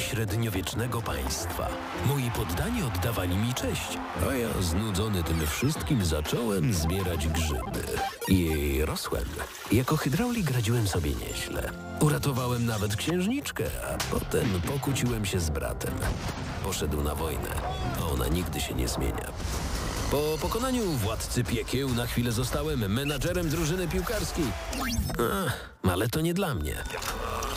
średniowiecznego państwa. Moi poddani oddawali mi cześć, a ja znudzony tym wszystkim zacząłem zbierać grzyby. I rosłem. Jako hydraulik radziłem sobie nieźle. Uratowałem nawet księżniczkę, a potem pokłóciłem się z bratem. Poszedł na wojnę, a ona nigdy się nie zmienia. Po pokonaniu władcy piekieł na chwilę zostałem menadżerem drużyny piłkarskiej. Ach, ale to nie dla mnie.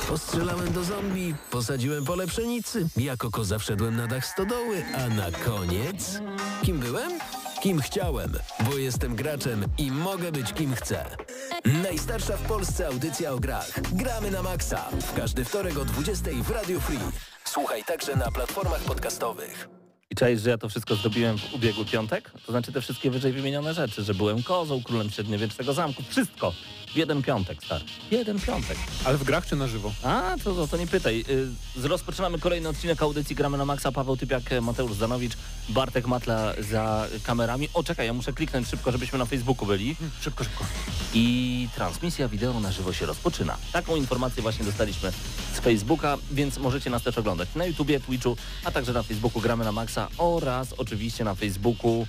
Postrzelałem do zombie, posadziłem pole pszenicy, jako koza wszedłem na dach stodoły, a na koniec... Kim byłem? Kim chciałem, bo jestem graczem i mogę być kim chcę. Najstarsza w Polsce audycja o grach. Gramy na maksa. W każdy wtorek o 20 w Radio Free. Słuchaj także na platformach podcastowych. I czaisz, że ja to wszystko zrobiłem w ubiegły piątek? To znaczy te wszystkie wyżej wymienione rzeczy, że byłem kozą, królem średniowiecznego zamku, wszystko. Jeden piątek, stary. Jeden piątek. Ale w grach czy na żywo? A, to, to, to nie pytaj. Y, rozpoczynamy kolejny odcinek audycji Gramy na Maxa. Paweł Typiak, Mateusz Zanowicz, Bartek Matla za kamerami. O, czekaj, ja muszę kliknąć szybko, żebyśmy na Facebooku byli. Hmm, szybko, szybko. I transmisja wideo na żywo się rozpoczyna. Taką informację właśnie dostaliśmy z Facebooka, więc możecie nas też oglądać na YouTubie, Twitchu, a także na Facebooku Gramy na Maxa oraz oczywiście na Facebooku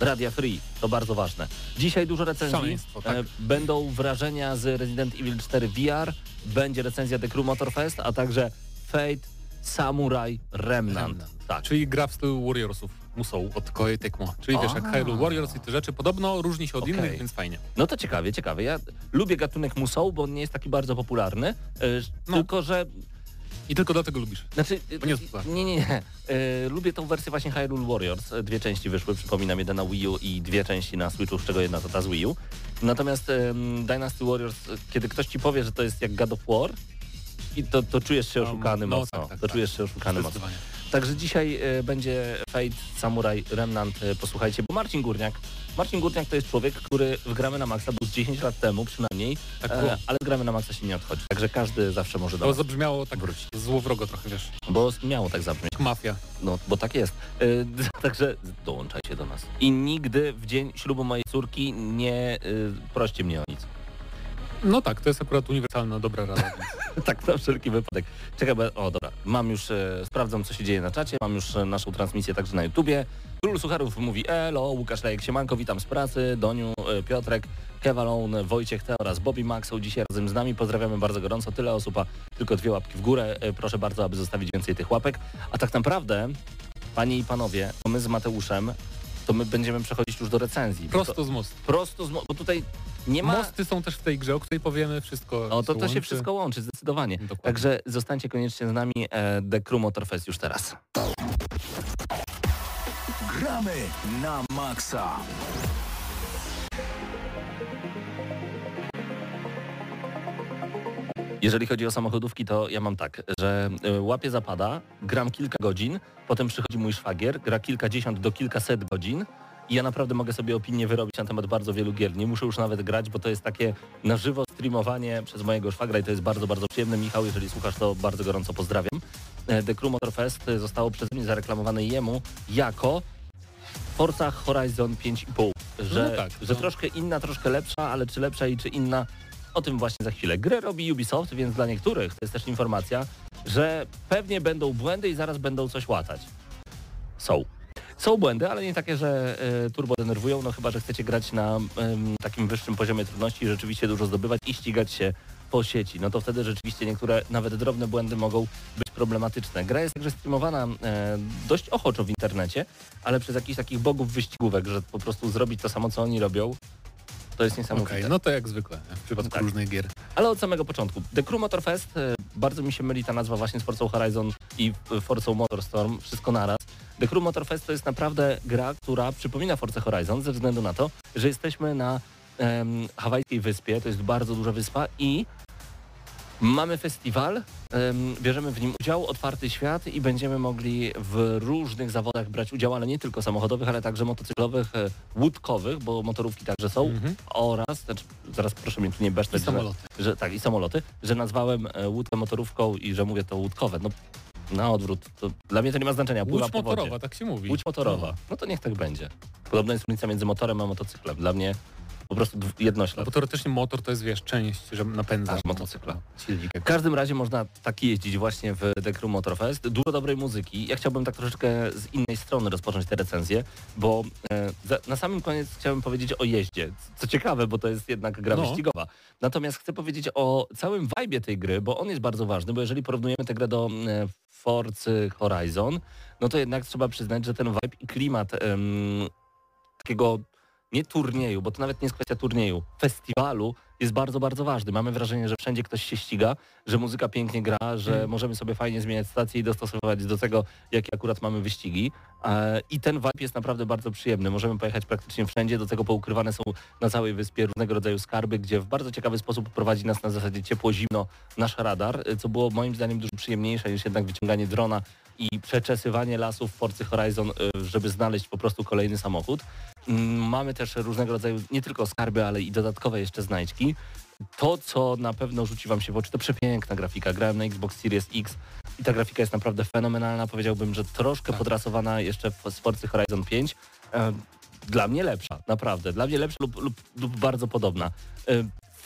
Radia Free, to bardzo ważne. Dzisiaj dużo recenzji. Tak. E, będą wrażenia z Resident Evil 4 VR, będzie recenzja The Crew Motorfest, a także Fate Samurai Remnant. Remnant. Tak. Czyli gra w stylu Warriorsów Musou od Koei Tecmo. Czyli wiesz, jak Hyrule Warriors i te rzeczy podobno różni się od okay. innych, więc fajnie. No to ciekawie, ciekawie. Ja lubię gatunek Musou, bo on nie jest taki bardzo popularny, e, no. tylko że i tylko dlatego lubisz. Znaczy, nie, nie, nie. nie. E, lubię tą wersję właśnie Hyrule Warriors. Dwie części wyszły, przypominam, jedna na Wii U i dwie części na Switchu, z czego jedna to ta z Wii U. Natomiast Dynasty Warriors, kiedy ktoś ci powie, że to jest jak God of War, i to, to czujesz się oszukany no, mocno. Tak, tak, to tak. czujesz się oszukany mocno. Także dzisiaj e, będzie Fate Samurai Remnant, e, posłuchajcie, bo Marcin Górniak, Marcin Górniak to jest człowiek, który w Gramy na Maxa był 10 lat temu przynajmniej, tak e, ale Gramy na Maxa się nie odchodzi, także każdy zawsze może do To zabrzmiało tak wrócić. złowrogo trochę, wiesz. Bo miało tak zabrzmieć. Mafia. No, bo tak jest. E, także dołączajcie do nas. I nigdy w dzień ślubu mojej córki nie e, proście mnie o nic. No tak, to jest akurat uniwersalna, dobra rada. tak, na wszelki wypadek. Czekaj, bo, o dobra, mam już, e, sprawdzam co się dzieje na czacie, mam już e, naszą transmisję także na YouTubie. Król Sucharów mówi elo, Łukasz Lejek, siemanko, witam z pracy, Doniu, e, Piotrek, Kewalon, Wojciech T oraz Bobby Max są dzisiaj razem z nami. Pozdrawiamy bardzo gorąco, tyle osób, a tylko dwie łapki w górę. E, proszę bardzo, aby zostawić więcej tych łapek. A tak naprawdę, panie i panowie, my z Mateuszem to my będziemy przechodzić już do recenzji. Prosto to, z mostu. Prosto z mostu, bo tutaj nie ma... Mosty są też w tej grze, o której powiemy wszystko. O, to, to się wszystko łączy, zdecydowanie. Dokładnie. Także zostańcie koniecznie z nami. E, The Crew Motorfest już teraz. Gramy na maksa. Jeżeli chodzi o samochodówki, to ja mam tak, że e, łapię zapada, gram kilka godzin, potem przychodzi mój szwagier, gra kilkadziesiąt do kilkaset godzin i ja naprawdę mogę sobie opinię wyrobić na temat bardzo wielu gier. Nie muszę już nawet grać, bo to jest takie na żywo streamowanie przez mojego szwagra i to jest bardzo, bardzo przyjemne. Michał, jeżeli słuchasz, to bardzo gorąco pozdrawiam. E, The Crew Motor Fest zostało przeze mnie zareklamowane jemu jako Forza Horizon 5,5. Że, no tak, że no. troszkę inna, troszkę lepsza, ale czy lepsza i czy inna, o tym właśnie za chwilę. Grę robi Ubisoft, więc dla niektórych to jest też informacja, że pewnie będą błędy i zaraz będą coś łatać. Są. Są błędy, ale nie takie, że y, turbo denerwują, no chyba, że chcecie grać na y, takim wyższym poziomie trudności i rzeczywiście dużo zdobywać i ścigać się po sieci. No to wtedy rzeczywiście niektóre nawet drobne błędy mogą być problematyczne. Gra jest także streamowana y, dość ochoczo w internecie, ale przez jakichś takich bogów wyścigówek, że po prostu zrobić to samo, co oni robią, to jest niesamowite. Okay, no to jak zwykle w przypadku tak. różnych gier. Ale od samego początku. The Crew Motor Fest, bardzo mi się myli ta nazwa właśnie z Forza Horizon i Forza Motorstorm, wszystko naraz. The Crew Motorfest to jest naprawdę gra, która przypomina Forza Horizon ze względu na to, że jesteśmy na um, hawajskiej wyspie, to jest bardzo duża wyspa i Mamy festiwal, bierzemy w nim udział, otwarty świat i będziemy mogli w różnych zawodach brać udział, ale nie tylko samochodowych, ale także motocyklowych, e, łódkowych, bo motorówki także są mm -hmm. oraz, znaczy, zaraz proszę mnie tu nie besztać, że, że, tak, i samoloty, że nazwałem e, łódkę motorówką i że mówię to łódkowe. No na odwrót. To dla mnie to nie ma znaczenia. Pływa Łódź motorowa, tak się mówi. Łódź motorowa. No. no to niech tak będzie. Podobna jest różnica między motorem a motocyklem. Dla mnie po prostu jednoślad. No bo teoretycznie motor to jest, wiesz, część, że napędza tak, motocykla. Silnik. W każdym razie można tak jeździć właśnie w The Crew Motorfest. Dużo dobrej muzyki. Ja chciałbym tak troszeczkę z innej strony rozpocząć te recenzje, bo e, na samym koniec chciałbym powiedzieć o jeździe. Co ciekawe, bo to jest jednak gra no. wyścigowa. Natomiast chcę powiedzieć o całym vibe'ie tej gry, bo on jest bardzo ważny, bo jeżeli porównujemy tę grę do e, Forcy Horizon, no to jednak trzeba przyznać, że ten vibe i klimat takiego nie turnieju, bo to nawet nie jest kwestia turnieju, festiwalu jest bardzo, bardzo ważny. Mamy wrażenie, że wszędzie ktoś się ściga, że muzyka pięknie gra, że hmm. możemy sobie fajnie zmieniać stacje i dostosowywać do tego, jakie akurat mamy wyścigi. E, I ten vibe jest naprawdę bardzo przyjemny. Możemy pojechać praktycznie wszędzie, do tego poukrywane są na całej wyspie różnego rodzaju skarby, gdzie w bardzo ciekawy sposób prowadzi nas na zasadzie ciepło-zimno nasz radar, co było moim zdaniem dużo przyjemniejsze niż jednak wyciąganie drona i przeczesywanie lasów w Forcy Horizon, e, żeby znaleźć po prostu kolejny samochód. Mm, mamy też różnego rodzaju, nie tylko skarby, ale i dodatkowe jeszcze znajdźki. To, co na pewno rzuci Wam się w oczy, to przepiękna grafika. Grałem na Xbox Series X i ta grafika jest naprawdę fenomenalna. Powiedziałbym, że troszkę tak. podrasowana jeszcze z Forcy Horizon 5. E, dla mnie lepsza, naprawdę. Dla mnie lepsza lub, lub, lub bardzo podobna.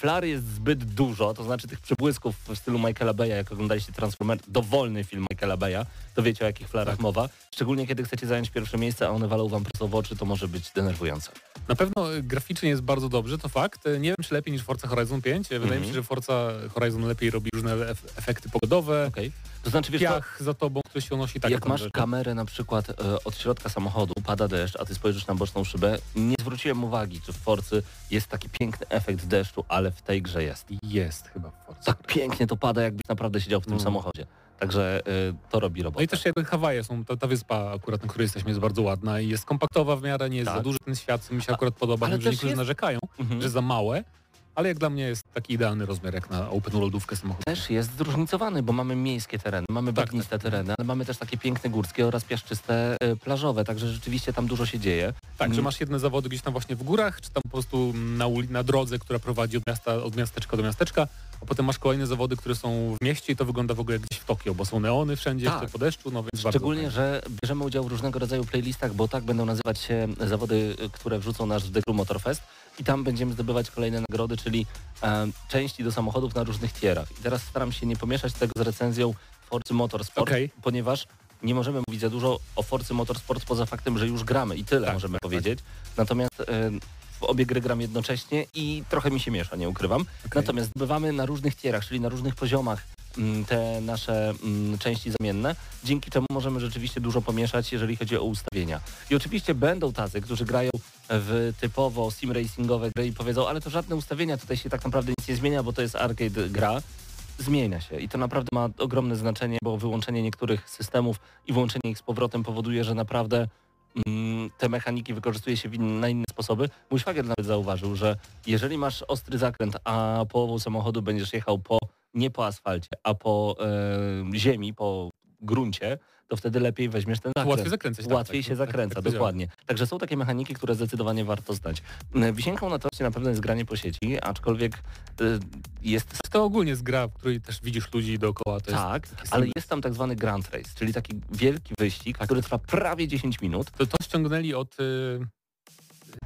Flary jest zbyt dużo, to znaczy tych przebłysków w stylu Michaela Beya, jak oglądaliście Transformer, dowolny film Michaela Beya, to wiecie o jakich flarach tak. mowa. Szczególnie kiedy chcecie zająć pierwsze miejsce, a one walą wam prosto w oczy, to może być denerwujące. Na pewno y, graficznie jest bardzo dobrze, to fakt. Y, nie wiem, czy lepiej niż Forza Horizon 5. Wydaje mm -hmm. mi się, mhm. że Forza Horizon lepiej robi różne efekty pogodowe. Okay. To znaczy, wiesz, Piach za tobą, który się unosi tak. Jak masz rzeczy. kamerę na przykład e, od środka samochodu, pada deszcz, a ty spojrzysz na boczną szybę, nie zwróciłem uwagi, czy w Forcy jest taki piękny efekt deszczu, ale w tej grze jest. Jest chyba w Forcy. Tak pięknie to pada, jakbyś naprawdę siedział w tym mm. samochodzie. Także y, to robi robotę. No i też jakby Hawaje są, ta, ta, wyspa akurat, na której jesteśmy jest bardzo ładna i jest kompaktowa w miarę, nie jest tak. za duży ten świat, co mi się akurat podoba, ale że niektórzy jest... narzekają, mhm. że za małe, ale jak dla mnie jest taki idealny rozmiar jak na open worldówkę samochodu. Też jest zróżnicowany, bo mamy miejskie tereny, mamy tak, bagniste tak. tereny, ale mamy też takie piękne górskie oraz piaszczyste y, plażowe, także rzeczywiście tam dużo się dzieje. Tak, że mm. masz jedne zawody gdzieś tam właśnie w górach, czy tam po prostu na, na drodze, która prowadzi od, miasta, od miasteczka do miasteczka, a potem masz kolejne zawody, które są w mieście i to wygląda w ogóle jak gdzieś w Tokio, bo są neony wszędzie, tak. po deszczu, no więc Szczególnie, bardzo że bierzemy udział w różnego rodzaju playlistach, bo tak będą nazywać się zawody, które wrzucą nasz The Crew Motorfest i tam będziemy zdobywać kolejne nagrody, czyli e, części do samochodów na różnych tierach. I teraz staram się nie pomieszać tego z recenzją Forcy Motorsport, okay. ponieważ nie możemy mówić za dużo o Forcy Motorsport poza faktem, że już gramy i tyle tak, możemy tak, powiedzieć. Tak. Natomiast e, w obie gry gram jednocześnie i trochę mi się miesza, nie ukrywam. Okay. Natomiast zbywamy na różnych tierach, czyli na różnych poziomach te nasze mm, części zamienne, dzięki czemu możemy rzeczywiście dużo pomieszać, jeżeli chodzi o ustawienia. I oczywiście będą tacy, którzy grają w typowo sim racingowe gry i powiedzą, ale to żadne ustawienia, tutaj się tak naprawdę nic nie zmienia, bo to jest arcade gra. Zmienia się i to naprawdę ma ogromne znaczenie, bo wyłączenie niektórych systemów i włączenie ich z powrotem powoduje, że naprawdę Mm, te mechaniki wykorzystuje się na inne sposoby. Mój szwagier nawet zauważył, że jeżeli masz ostry zakręt, a połową samochodu będziesz jechał po nie po asfalcie, a po e, ziemi, po gruncie, to wtedy lepiej weźmiesz ten zakręt. Łatwiej zakręcać. Tak, Łatwiej tak, się tak, zakręca, tak, dokładnie. Także są takie mechaniki, które zdecydowanie warto znać. Wisienką na torcie na pewno jest granie po sieci, aczkolwiek y, jest... To ogólnie jest gra, w której też widzisz ludzi dookoła. To tak, jest ale jest tam tak zwany Grand Race, czyli taki wielki wyścig, tak. który trwa prawie 10 minut. To, to ściągnęli od... Y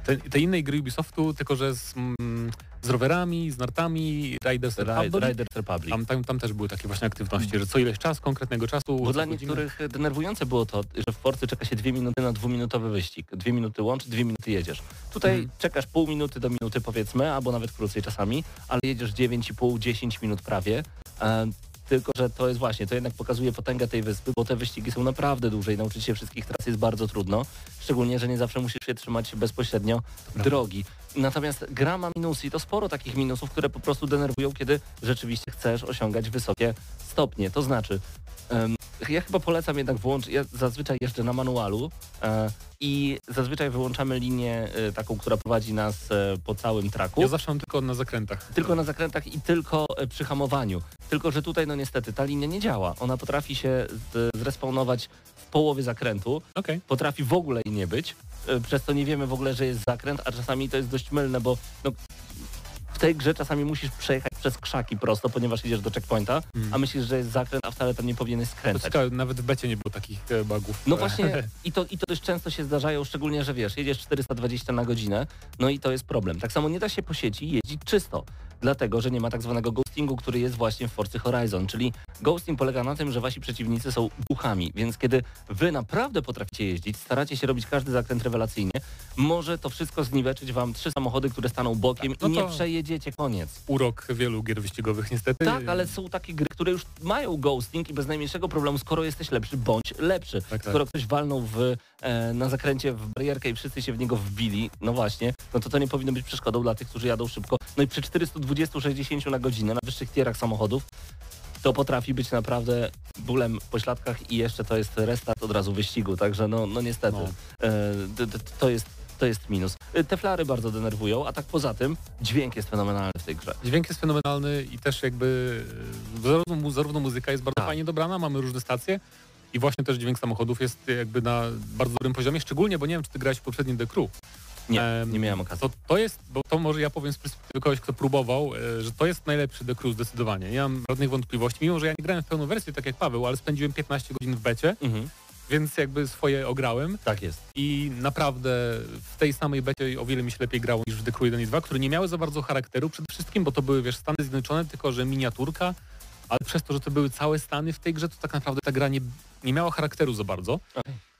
tej, tej innej gry Ubisoftu, tylko że z, mm, z rowerami, z nartami, Riders Republic. Riders Republic. Tam, tam, tam, też były takie właśnie aktywności, że co ileś czas, konkretnego czasu. Bo dla niektórych denerwujące było to, że w Forcy czeka się dwie minuty na dwuminutowy wyścig. Dwie minuty łącz, dwie minuty jedziesz. Tutaj hmm. czekasz pół minuty do minuty powiedzmy, albo nawet krócej czasami, ale jedziesz 9,5-10 minut prawie. Tylko że to jest właśnie, to jednak pokazuje potęgę tej wyspy, bo te wyścigi są naprawdę duże i nauczyć się wszystkich tras jest bardzo trudno, szczególnie, że nie zawsze musisz się trzymać bezpośrednio drogi. Natomiast gra ma minusy i to sporo takich minusów, które po prostu denerwują, kiedy rzeczywiście chcesz osiągać wysokie stopnie. To znaczy, um, ja chyba polecam jednak włączyć, ja zazwyczaj jeżdżę na manualu e, i zazwyczaj wyłączamy linię e, taką, która prowadzi nas e, po całym traku. Ja zawsze mam tylko na zakrętach. Tylko na zakrętach i tylko przy hamowaniu. Tylko, że tutaj no niestety ta linia nie działa. Ona potrafi się zrespawnować w połowie zakrętu, okay. potrafi w ogóle i nie być, e, przez to nie wiemy w ogóle, że jest zakręt, a czasami to jest dość mylne, bo no, w tej grze czasami musisz przejechać przez krzaki prosto, ponieważ idziesz do checkpointa, hmm. a myślisz, że jest zakręt, a wcale tam nie powinieneś skręcać. To nawet w becie nie było takich e, bugów. No właśnie i to, i to też często się zdarzają, szczególnie, że wiesz, jedziesz 420 na godzinę, no i to jest problem. Tak samo nie da się po sieci jeździć czysto dlatego że nie ma tak zwanego ghostingu, który jest właśnie w Forcy Horizon, czyli ghosting polega na tym, że wasi przeciwnicy są duchami, więc kiedy wy naprawdę potraficie jeździć, staracie się robić każdy zakręt rewelacyjnie, może to wszystko zniweczyć wam trzy samochody, które staną bokiem tak, no i nie przejedziecie, koniec. Urok wielu gier wyścigowych niestety. Tak, ale są takie gry, które już mają ghosting i bez najmniejszego problemu, skoro jesteś lepszy, bądź lepszy. Tak, tak. skoro ktoś walnął w, na zakręcie w barierkę i wszyscy się w niego wbili, no właśnie, no to to nie powinno być przeszkodą dla tych, którzy jadą szybko. No i przy 420-60 na godzinę na wyższych tierach samochodów to potrafi być naprawdę bólem po śladkach i jeszcze to jest restart od razu wyścigu, także no, no niestety no. E, to jest to jest minus. E, te flary bardzo denerwują, a tak poza tym dźwięk jest fenomenalny w tej grze. Dźwięk jest fenomenalny i też jakby e, zarówno, zarówno muzyka jest bardzo tak. fajnie dobrana, mamy różne stacje i właśnie też dźwięk samochodów jest jakby na bardzo dobrym poziomie, szczególnie, bo nie wiem, czy ty grałeś w poprzednim The Crew. Nie, nie miałem okazji. To, to jest, bo to może ja powiem z perspektywy kogoś, kto próbował, e, że to jest najlepszy The Crew zdecydowanie. Nie mam żadnych wątpliwości, mimo że ja nie grałem w pełną wersję, tak jak Paweł, ale spędziłem 15 godzin w becie. Mhm więc jakby swoje ograłem. Tak jest. I naprawdę w tej samej becie o wiele mi się lepiej grało niż w The Crew 1 i 2, które nie miały za bardzo charakteru przede wszystkim, bo to były, wiesz, Stany Zjednoczone, tylko że miniaturka, ale przez to, że to były całe Stany w tej grze, to tak naprawdę ta gra nie, nie miała charakteru za bardzo.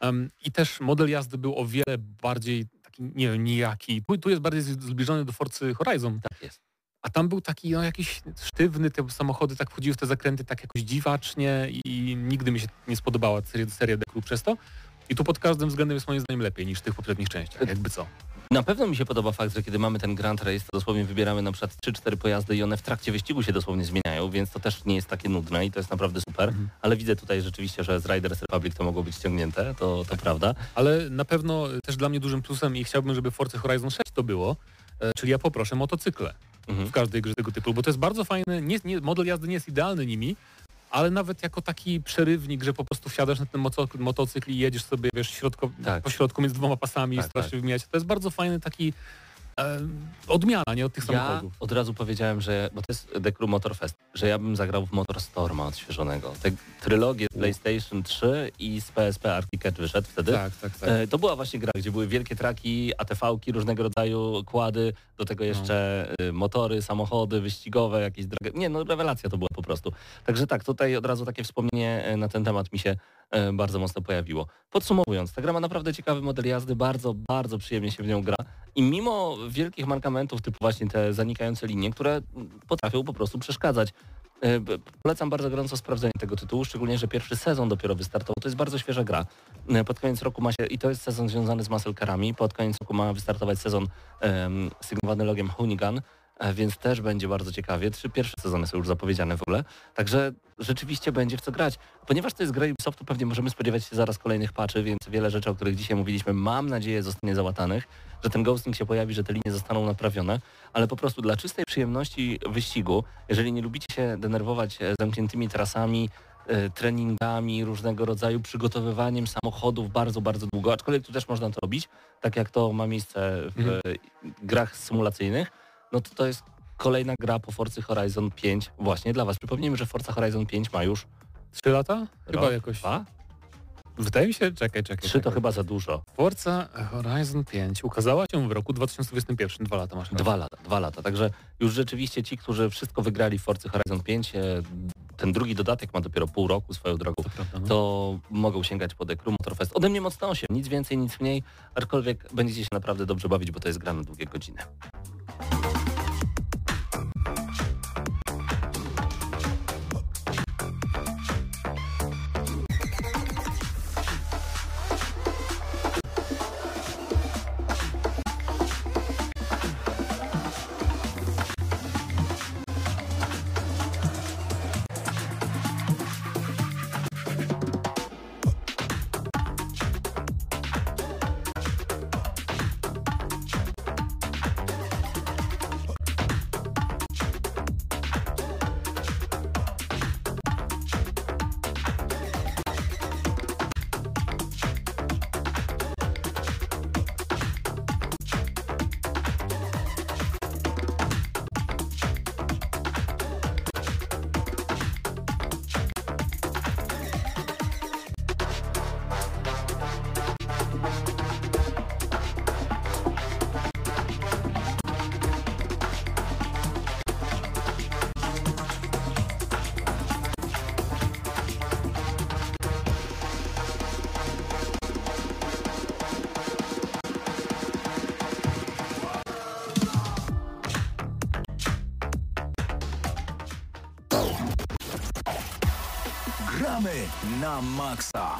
Um, I też model jazdy był o wiele bardziej taki, nie wiem, nijaki. Tu, tu jest bardziej zbliżony do Forcy Horizon. Tak jest. A tam był taki no, jakiś sztywny, te samochody tak wchodziły w te zakręty tak jakoś dziwacznie i nigdy mi się nie spodobała seria, seria Crew przez to. I tu pod każdym względem jest moim zdaniem lepiej niż w tych poprzednich częściach, jakby co. Na pewno mi się podoba fakt, że kiedy mamy ten Grand Race, to dosłownie wybieramy na przykład 3-4 pojazdy i one w trakcie wyścigu się dosłownie zmieniają, więc to też nie jest takie nudne i to jest naprawdę super. Mhm. Ale widzę tutaj rzeczywiście, że z Riders Republic to mogło być ściągnięte, to, to prawda. Ale na pewno też dla mnie dużym plusem i chciałbym, żeby Forza Horizon 6 to było, e, czyli ja poproszę motocykle mhm. w każdej grze tego typu, bo to jest bardzo fajne, nie, nie, model jazdy nie jest idealny nimi, ale nawet jako taki przerywnik, że po prostu wsiadasz na ten motocykl i jedziesz sobie, wiesz, środko, tak. po środku między dwoma pasami tak, i starasz tak. się wymieniać. To jest bardzo fajny taki odmiana, nie od tych ja samochodów. od razu powiedziałem, że, bo to jest The Crew Motor Fest, że ja bym zagrał w Motor Storma odświeżonego. Te trylogię PlayStation 3 i z PSP Arcade wyszedł wtedy. Tak, tak, tak. E, to była właśnie gra, gdzie były wielkie traki, ATV-ki, różnego rodzaju kłady, do tego no. jeszcze no. motory, samochody wyścigowe, jakieś drogi. Nie, no rewelacja to była po prostu. Także tak, tutaj od razu takie wspomnienie e, na ten temat mi się bardzo mocno pojawiło. Podsumowując, ta gra ma naprawdę ciekawy model jazdy, bardzo, bardzo przyjemnie się w nią gra i mimo wielkich markamentów typu właśnie te zanikające linie, które potrafią po prostu przeszkadzać. E, polecam bardzo gorąco sprawdzenie tego tytułu, szczególnie, że pierwszy sezon dopiero wystartował. To jest bardzo świeża gra. E, pod koniec roku ma się, i to jest sezon związany z muscle carami, pod koniec roku ma wystartować sezon um, sygnowany logiem Hoonigan, E, więc też będzie bardzo ciekawie. Trzy pierwsze sezony są już zapowiedziane w ogóle, także rzeczywiście będzie w co grać. Ponieważ to jest gra Ubisoftu, pewnie możemy spodziewać się zaraz kolejnych patchy, więc wiele rzeczy, o których dzisiaj mówiliśmy, mam nadzieję zostanie załatanych, że ten ghosting się pojawi, że te linie zostaną naprawione, ale po prostu dla czystej przyjemności wyścigu, jeżeli nie lubicie się denerwować e, zamkniętymi trasami, e, treningami, różnego rodzaju przygotowywaniem samochodów bardzo, bardzo długo, aczkolwiek tu też można to robić, tak jak to ma miejsce w mhm. grach symulacyjnych, no to to jest kolejna gra po Forcy Horizon 5 właśnie dla Was. Przypomnijmy, że Forza Horizon 5 ma już 3 lata? Chyba rok, jakoś. Dwa? Wydaje mi się, czekaj, czekaj. 3 to chyba za dużo. Forza Horizon 5 ukazała się w roku 2021, dwa lata masz. Dwa lata, dwa lata. Także już rzeczywiście ci, którzy wszystko wygrali w Forcy Horizon 5, e, ten drugi dodatek ma dopiero pół roku swoją drogą, to, prawda, no. to mogą sięgać po The Crew Motorfest. Ode mnie mocno 8, nic więcej, nic mniej, aczkolwiek będziecie się naprawdę dobrze bawić, bo to jest gra na długie godziny. Na maksa.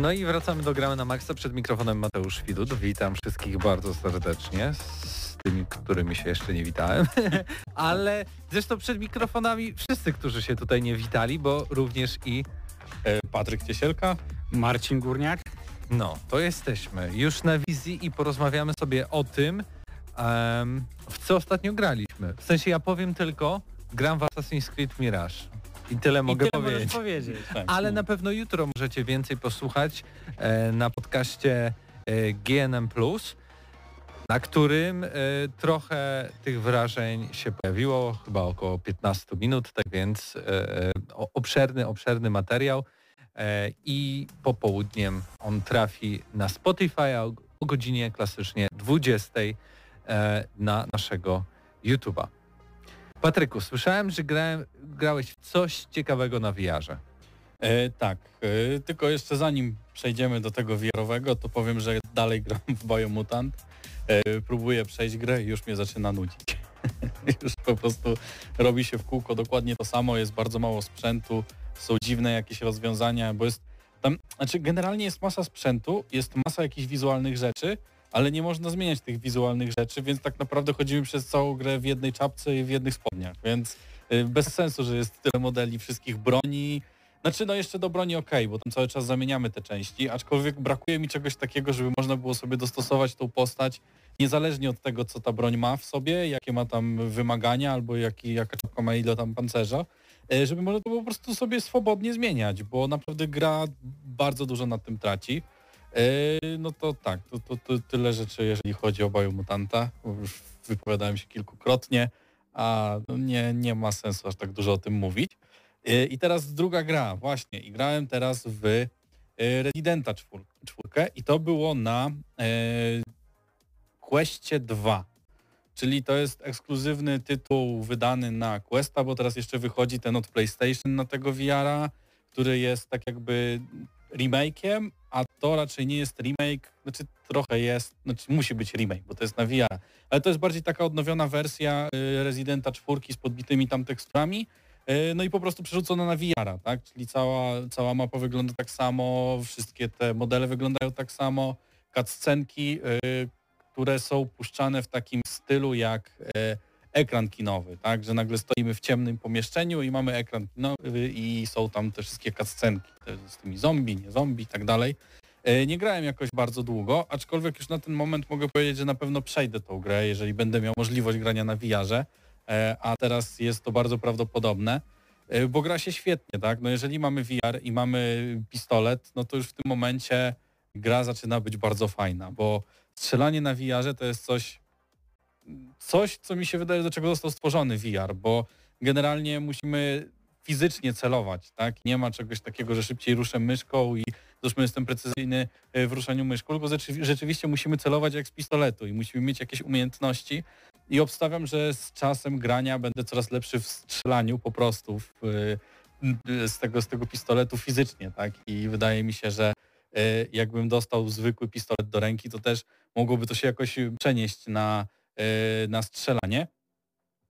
No i wracamy do Gramy na Maxa. Przed mikrofonem Mateusz Widut. Witam wszystkich bardzo serdecznie. Z tymi, którymi się jeszcze nie witałem. Ale zresztą przed mikrofonami wszyscy, którzy się tutaj nie witali, bo również i e, Patryk Ciesielka, Marcin Górniak. No, to jesteśmy już na wizji i porozmawiamy sobie o tym, um, w co ostatnio graliśmy. W sensie ja powiem tylko, gram w Assassin's Creed Mirage. I tyle mogę I tyle powiedzieć. powiedzieć. Tak, Ale na pewno jutro możecie więcej posłuchać e, na podcaście e, GNM+, na którym e, trochę tych wrażeń się pojawiło, chyba około 15 minut, tak więc e, obszerny, obszerny materiał e, i popołudniem on trafi na Spotify o, o godzinie klasycznie 20 e, na naszego YouTube'a. Patryku, słyszałem, że grałem, grałeś w coś ciekawego na VR-ze. E, tak, e, tylko jeszcze zanim przejdziemy do tego VR-owego, to powiem, że dalej gram w Biomutant. E, próbuję przejść grę i już mnie zaczyna nudzić. już po prostu robi się w kółko dokładnie to samo, jest bardzo mało sprzętu, są dziwne jakieś rozwiązania, bo jest tam, znaczy generalnie jest masa sprzętu, jest masa jakichś wizualnych rzeczy, ale nie można zmieniać tych wizualnych rzeczy, więc tak naprawdę chodzimy przez całą grę w jednej czapce i w jednych spodniach, więc y, bez sensu, że jest tyle modeli wszystkich broni. Znaczy, no jeszcze do broni ok, bo tam cały czas zamieniamy te części, aczkolwiek brakuje mi czegoś takiego, żeby można było sobie dostosować tą postać niezależnie od tego, co ta broń ma w sobie, jakie ma tam wymagania, albo jaki, jaka czapka ma ile tam pancerza, y, żeby można to po prostu sobie swobodnie zmieniać, bo naprawdę gra bardzo dużo na tym traci. Yy, no to tak, to, to, to, tyle rzeczy, jeżeli chodzi o Biomutanta. Już wypowiadałem się kilkukrotnie, a no nie, nie ma sensu aż tak dużo o tym mówić. Yy, I teraz druga gra, właśnie. I grałem teraz w yy, Residenta czwórkę i to było na Questie 2. Czyli to jest ekskluzywny tytuł wydany na Questa, bo teraz jeszcze wychodzi ten od PlayStation na tego VR-a, który jest tak jakby remake'iem, a to raczej nie jest remake, znaczy trochę jest, znaczy musi być remake, bo to jest na VR, ale to jest bardziej taka odnowiona wersja y, Residenta 4 z podbitymi tam teksturami, y, no i po prostu przerzucona na VR, tak? Czyli cała, cała mapa wygląda tak samo, wszystkie te modele wyglądają tak samo, cutscenki, y, które są puszczane w takim stylu jak ekran kinowy, tak, że nagle stoimy w ciemnym pomieszczeniu i mamy ekran kinowy i są tam te wszystkie cutscenki z tymi zombie, nie zombie i tak dalej. E, nie grałem jakoś bardzo długo, aczkolwiek już na ten moment mogę powiedzieć, że na pewno przejdę tą grę, jeżeli będę miał możliwość grania na VR-ze, e, a teraz jest to bardzo prawdopodobne, e, bo gra się świetnie, tak? No jeżeli mamy VR i mamy pistolet, no to już w tym momencie gra zaczyna być bardzo fajna, bo strzelanie na VR-ze to jest coś coś, co mi się wydaje, do czego został stworzony VR, bo generalnie musimy fizycznie celować, tak? Nie ma czegoś takiego, że szybciej ruszę myszką i zresztą jestem precyzyjny e, w ruszaniu myszką, tylko rzeczywiście musimy celować jak z pistoletu i musimy mieć jakieś umiejętności i obstawiam, że z czasem grania będę coraz lepszy w strzelaniu po prostu w, e, z, tego, z tego pistoletu fizycznie, tak? I wydaje mi się, że e, jakbym dostał zwykły pistolet do ręki, to też mogłoby to się jakoś przenieść na E, na strzelanie.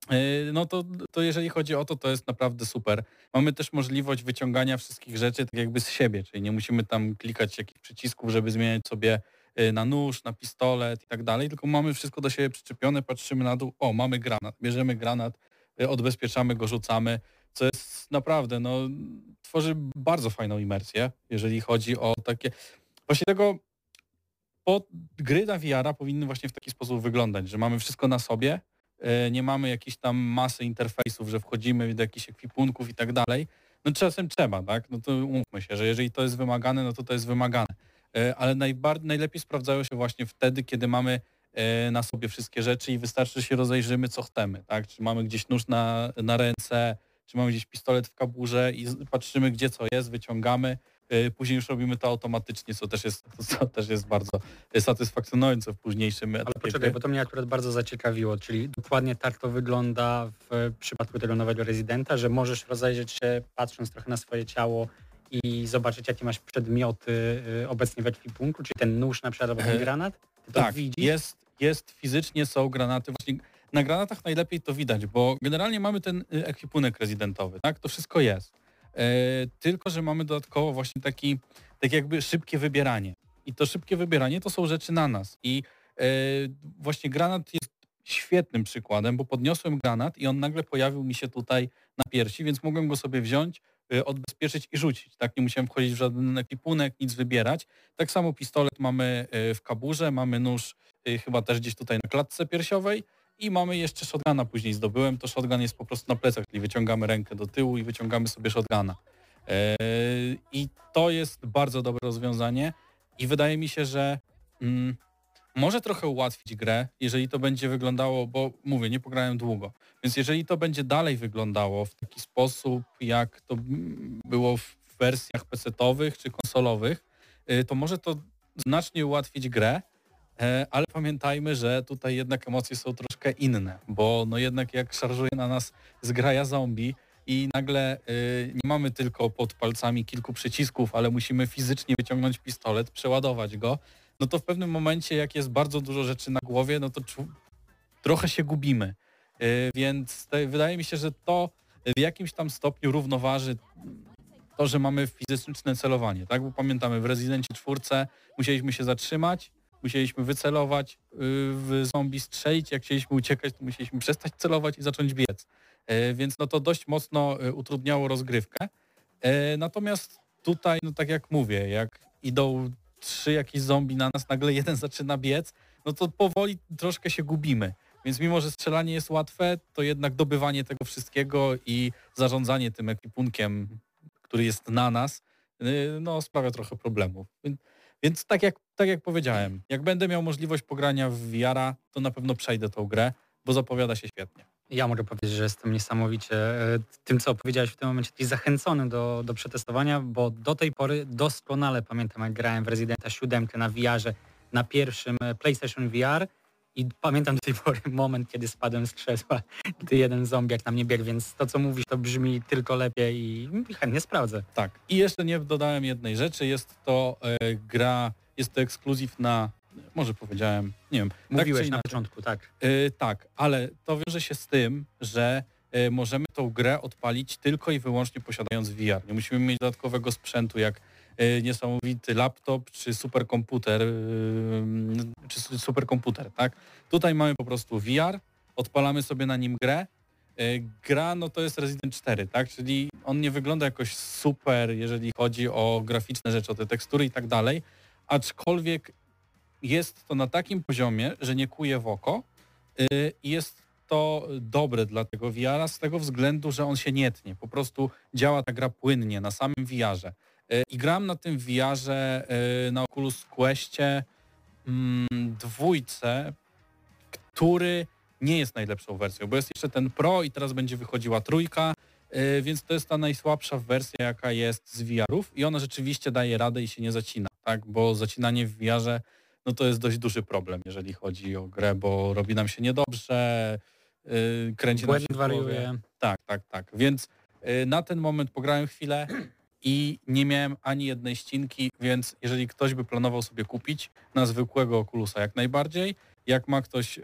E, no to, to jeżeli chodzi o to, to jest naprawdę super. Mamy też możliwość wyciągania wszystkich rzeczy tak jakby z siebie, czyli nie musimy tam klikać jakichś przycisków, żeby zmieniać sobie e, na nóż, na pistolet i tak dalej, tylko mamy wszystko do siebie przyczepione, patrzymy na dół, o, mamy granat, bierzemy granat, odbezpieczamy go, rzucamy, co jest naprawdę, no, tworzy bardzo fajną imersję, jeżeli chodzi o takie... Właśnie tego bo gry na VR powinny właśnie w taki sposób wyglądać, że mamy wszystko na sobie, e, nie mamy jakiejś tam masy interfejsów, że wchodzimy do jakichś ekwipunków i tak dalej. No czasem trzeba, tak? No to umówmy się, że jeżeli to jest wymagane, no to to jest wymagane. E, ale najlepiej sprawdzają się właśnie wtedy, kiedy mamy e, na sobie wszystkie rzeczy i wystarczy, że się rozejrzymy, co chcemy, tak? Czy mamy gdzieś nóż na, na ręce, czy mamy gdzieś pistolet w kaburze i patrzymy, gdzie co jest, wyciągamy później już robimy to automatycznie, co też jest, co też jest bardzo satysfakcjonujące w późniejszym etapie. Ale poczekaj, bo to mnie akurat bardzo zaciekawiło, czyli dokładnie tak to wygląda w przypadku tego nowego rezydenta, że możesz rozejrzeć się patrząc trochę na swoje ciało i zobaczyć, jakie masz przedmioty y, obecnie w ekwipunku, czyli ten nóż na przykład albo ten e, granat? tak, widzisz? jest, jest fizycznie, są granaty. Właśnie na granatach najlepiej to widać, bo generalnie mamy ten y, ekwipunek rezydentowy, tak? To wszystko jest. E, tylko, że mamy dodatkowo właśnie taki, tak jakby szybkie wybieranie. I to szybkie wybieranie to są rzeczy na nas. I e, właśnie granat jest świetnym przykładem, bo podniosłem granat i on nagle pojawił mi się tutaj na piersi, więc mogłem go sobie wziąć, y, odbezpieczyć i rzucić. Tak nie musiałem wchodzić w żaden ekwipunek, nic wybierać. Tak samo pistolet mamy w kaburze, mamy nóż chyba też gdzieś tutaj na klatce piersiowej i mamy jeszcze shotguna później zdobyłem. To shotgun jest po prostu na plecach, czyli wyciągamy rękę do tyłu i wyciągamy sobie shotguna. I to jest bardzo dobre rozwiązanie i wydaje mi się, że mm, może trochę ułatwić grę, jeżeli to będzie wyglądało, bo mówię, nie pograłem długo, więc jeżeli to będzie dalej wyglądało w taki sposób, jak to było w wersjach PC-owych czy konsolowych, y, to może to znacznie ułatwić grę, ale pamiętajmy, że tutaj jednak emocje są troszkę inne, bo no jednak jak szarżuje na nas zgraja zombie i nagle y, nie mamy tylko pod palcami kilku przycisków, ale musimy fizycznie wyciągnąć pistolet, przeładować go, no to w pewnym momencie, jak jest bardzo dużo rzeczy na głowie, no to trochę się gubimy. Yy, więc wydaje mi się, że to w jakimś tam stopniu równoważy to, że mamy fizyczne celowanie, tak? Bo pamiętamy, w Rezydencie czwórce musieliśmy się zatrzymać, musieliśmy wycelować yy, w zombie, strzelić, jak chcieliśmy uciekać, to musieliśmy przestać celować i zacząć biec. Yy, więc no to dość mocno yy, utrudniało rozgrywkę. Yy, natomiast tutaj, no tak jak mówię, jak idą trzy jakieś zombie na nas, nagle jeden zaczyna biec, no to powoli troszkę się gubimy. Więc mimo, że strzelanie jest łatwe, to jednak dobywanie tego wszystkiego i zarządzanie tym ekwipunkiem, który jest na nas, y, no sprawia trochę problemów. Więc tak jak, tak jak powiedziałem, jak będę miał możliwość pogrania w VR, to na pewno przejdę tą grę, bo zapowiada się świetnie. Ja mogę powiedzieć, że jestem niesamowicie e, tym, co opowiedziałeś w tym momencie, zachęcony do, do przetestowania, bo do tej pory doskonale pamiętam, jak grałem w Residenta 7 na VR-ze, na pierwszym e, PlayStation VR i pamiętam do tej pory moment, kiedy spadłem z krzesła, gdy jeden zombiak na mnie biegł, więc to, co mówisz, to brzmi tylko lepiej i chętnie sprawdzę. Tak. I jeszcze nie dodałem jednej rzeczy, jest to e, gra, jest to ekskluzyw na może powiedziałem, nie wiem. Mówiłeś tak na początku, tak. Yy, tak, ale to wiąże się z tym, że yy, możemy tą grę odpalić tylko i wyłącznie posiadając VR. Nie musimy mieć dodatkowego sprzętu jak niesamowity laptop czy superkomputer, czy superkomputer, tak? Tutaj mamy po prostu VR, odpalamy sobie na nim grę, Gra no to jest Resident 4, tak? Czyli on nie wygląda jakoś super, jeżeli chodzi o graficzne rzeczy, o te tekstury i tak dalej, aczkolwiek jest to na takim poziomie, że nie kuje w oko y, i jest to dobre dla tego VR z tego względu, że on się nie tnie. Po prostu działa ta gra płynnie na samym VR-ze. Y, I gram na tym VR-ze y, na Oculus Questie mm, dwójce, który nie jest najlepszą wersją, bo jest jeszcze ten Pro i teraz będzie wychodziła trójka, więc to jest ta najsłabsza wersja, jaka jest z VR-ów i ona rzeczywiście daje radę i się nie zacina, tak? Bo zacinanie w VR-ze no to jest dość duży problem, jeżeli chodzi o grę, bo robi nam się niedobrze, kręci Błęd nam się wariuje. Tak, tak, tak. Więc na ten moment pograłem chwilę i nie miałem ani jednej ścinki, więc jeżeli ktoś by planował sobie kupić na zwykłego Oculusa jak najbardziej, jak ma ktoś y,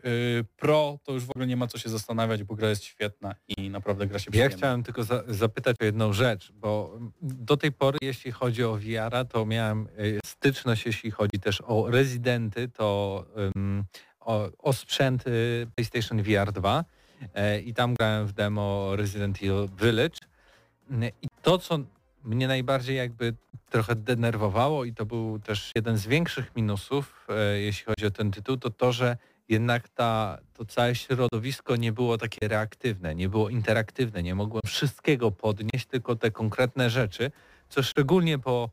pro, to już w ogóle nie ma co się zastanawiać, bo gra jest świetna i naprawdę gra się przyjemnie. Ja chciałem tylko za zapytać o jedną rzecz, bo do tej pory, jeśli chodzi o VR, to miałem y, styczność, jeśli chodzi też o rezydenty, to um, o, o sprzęt y, PlayStation VR 2 e, i tam grałem w demo Resident Evil Village i to, co mnie najbardziej jakby trochę denerwowało i to był też jeden z większych minusów, e, jeśli chodzi o ten tytuł, to to, że jednak ta, to całe środowisko nie było takie reaktywne, nie było interaktywne, nie mogłem wszystkiego podnieść, tylko te konkretne rzeczy, co szczególnie po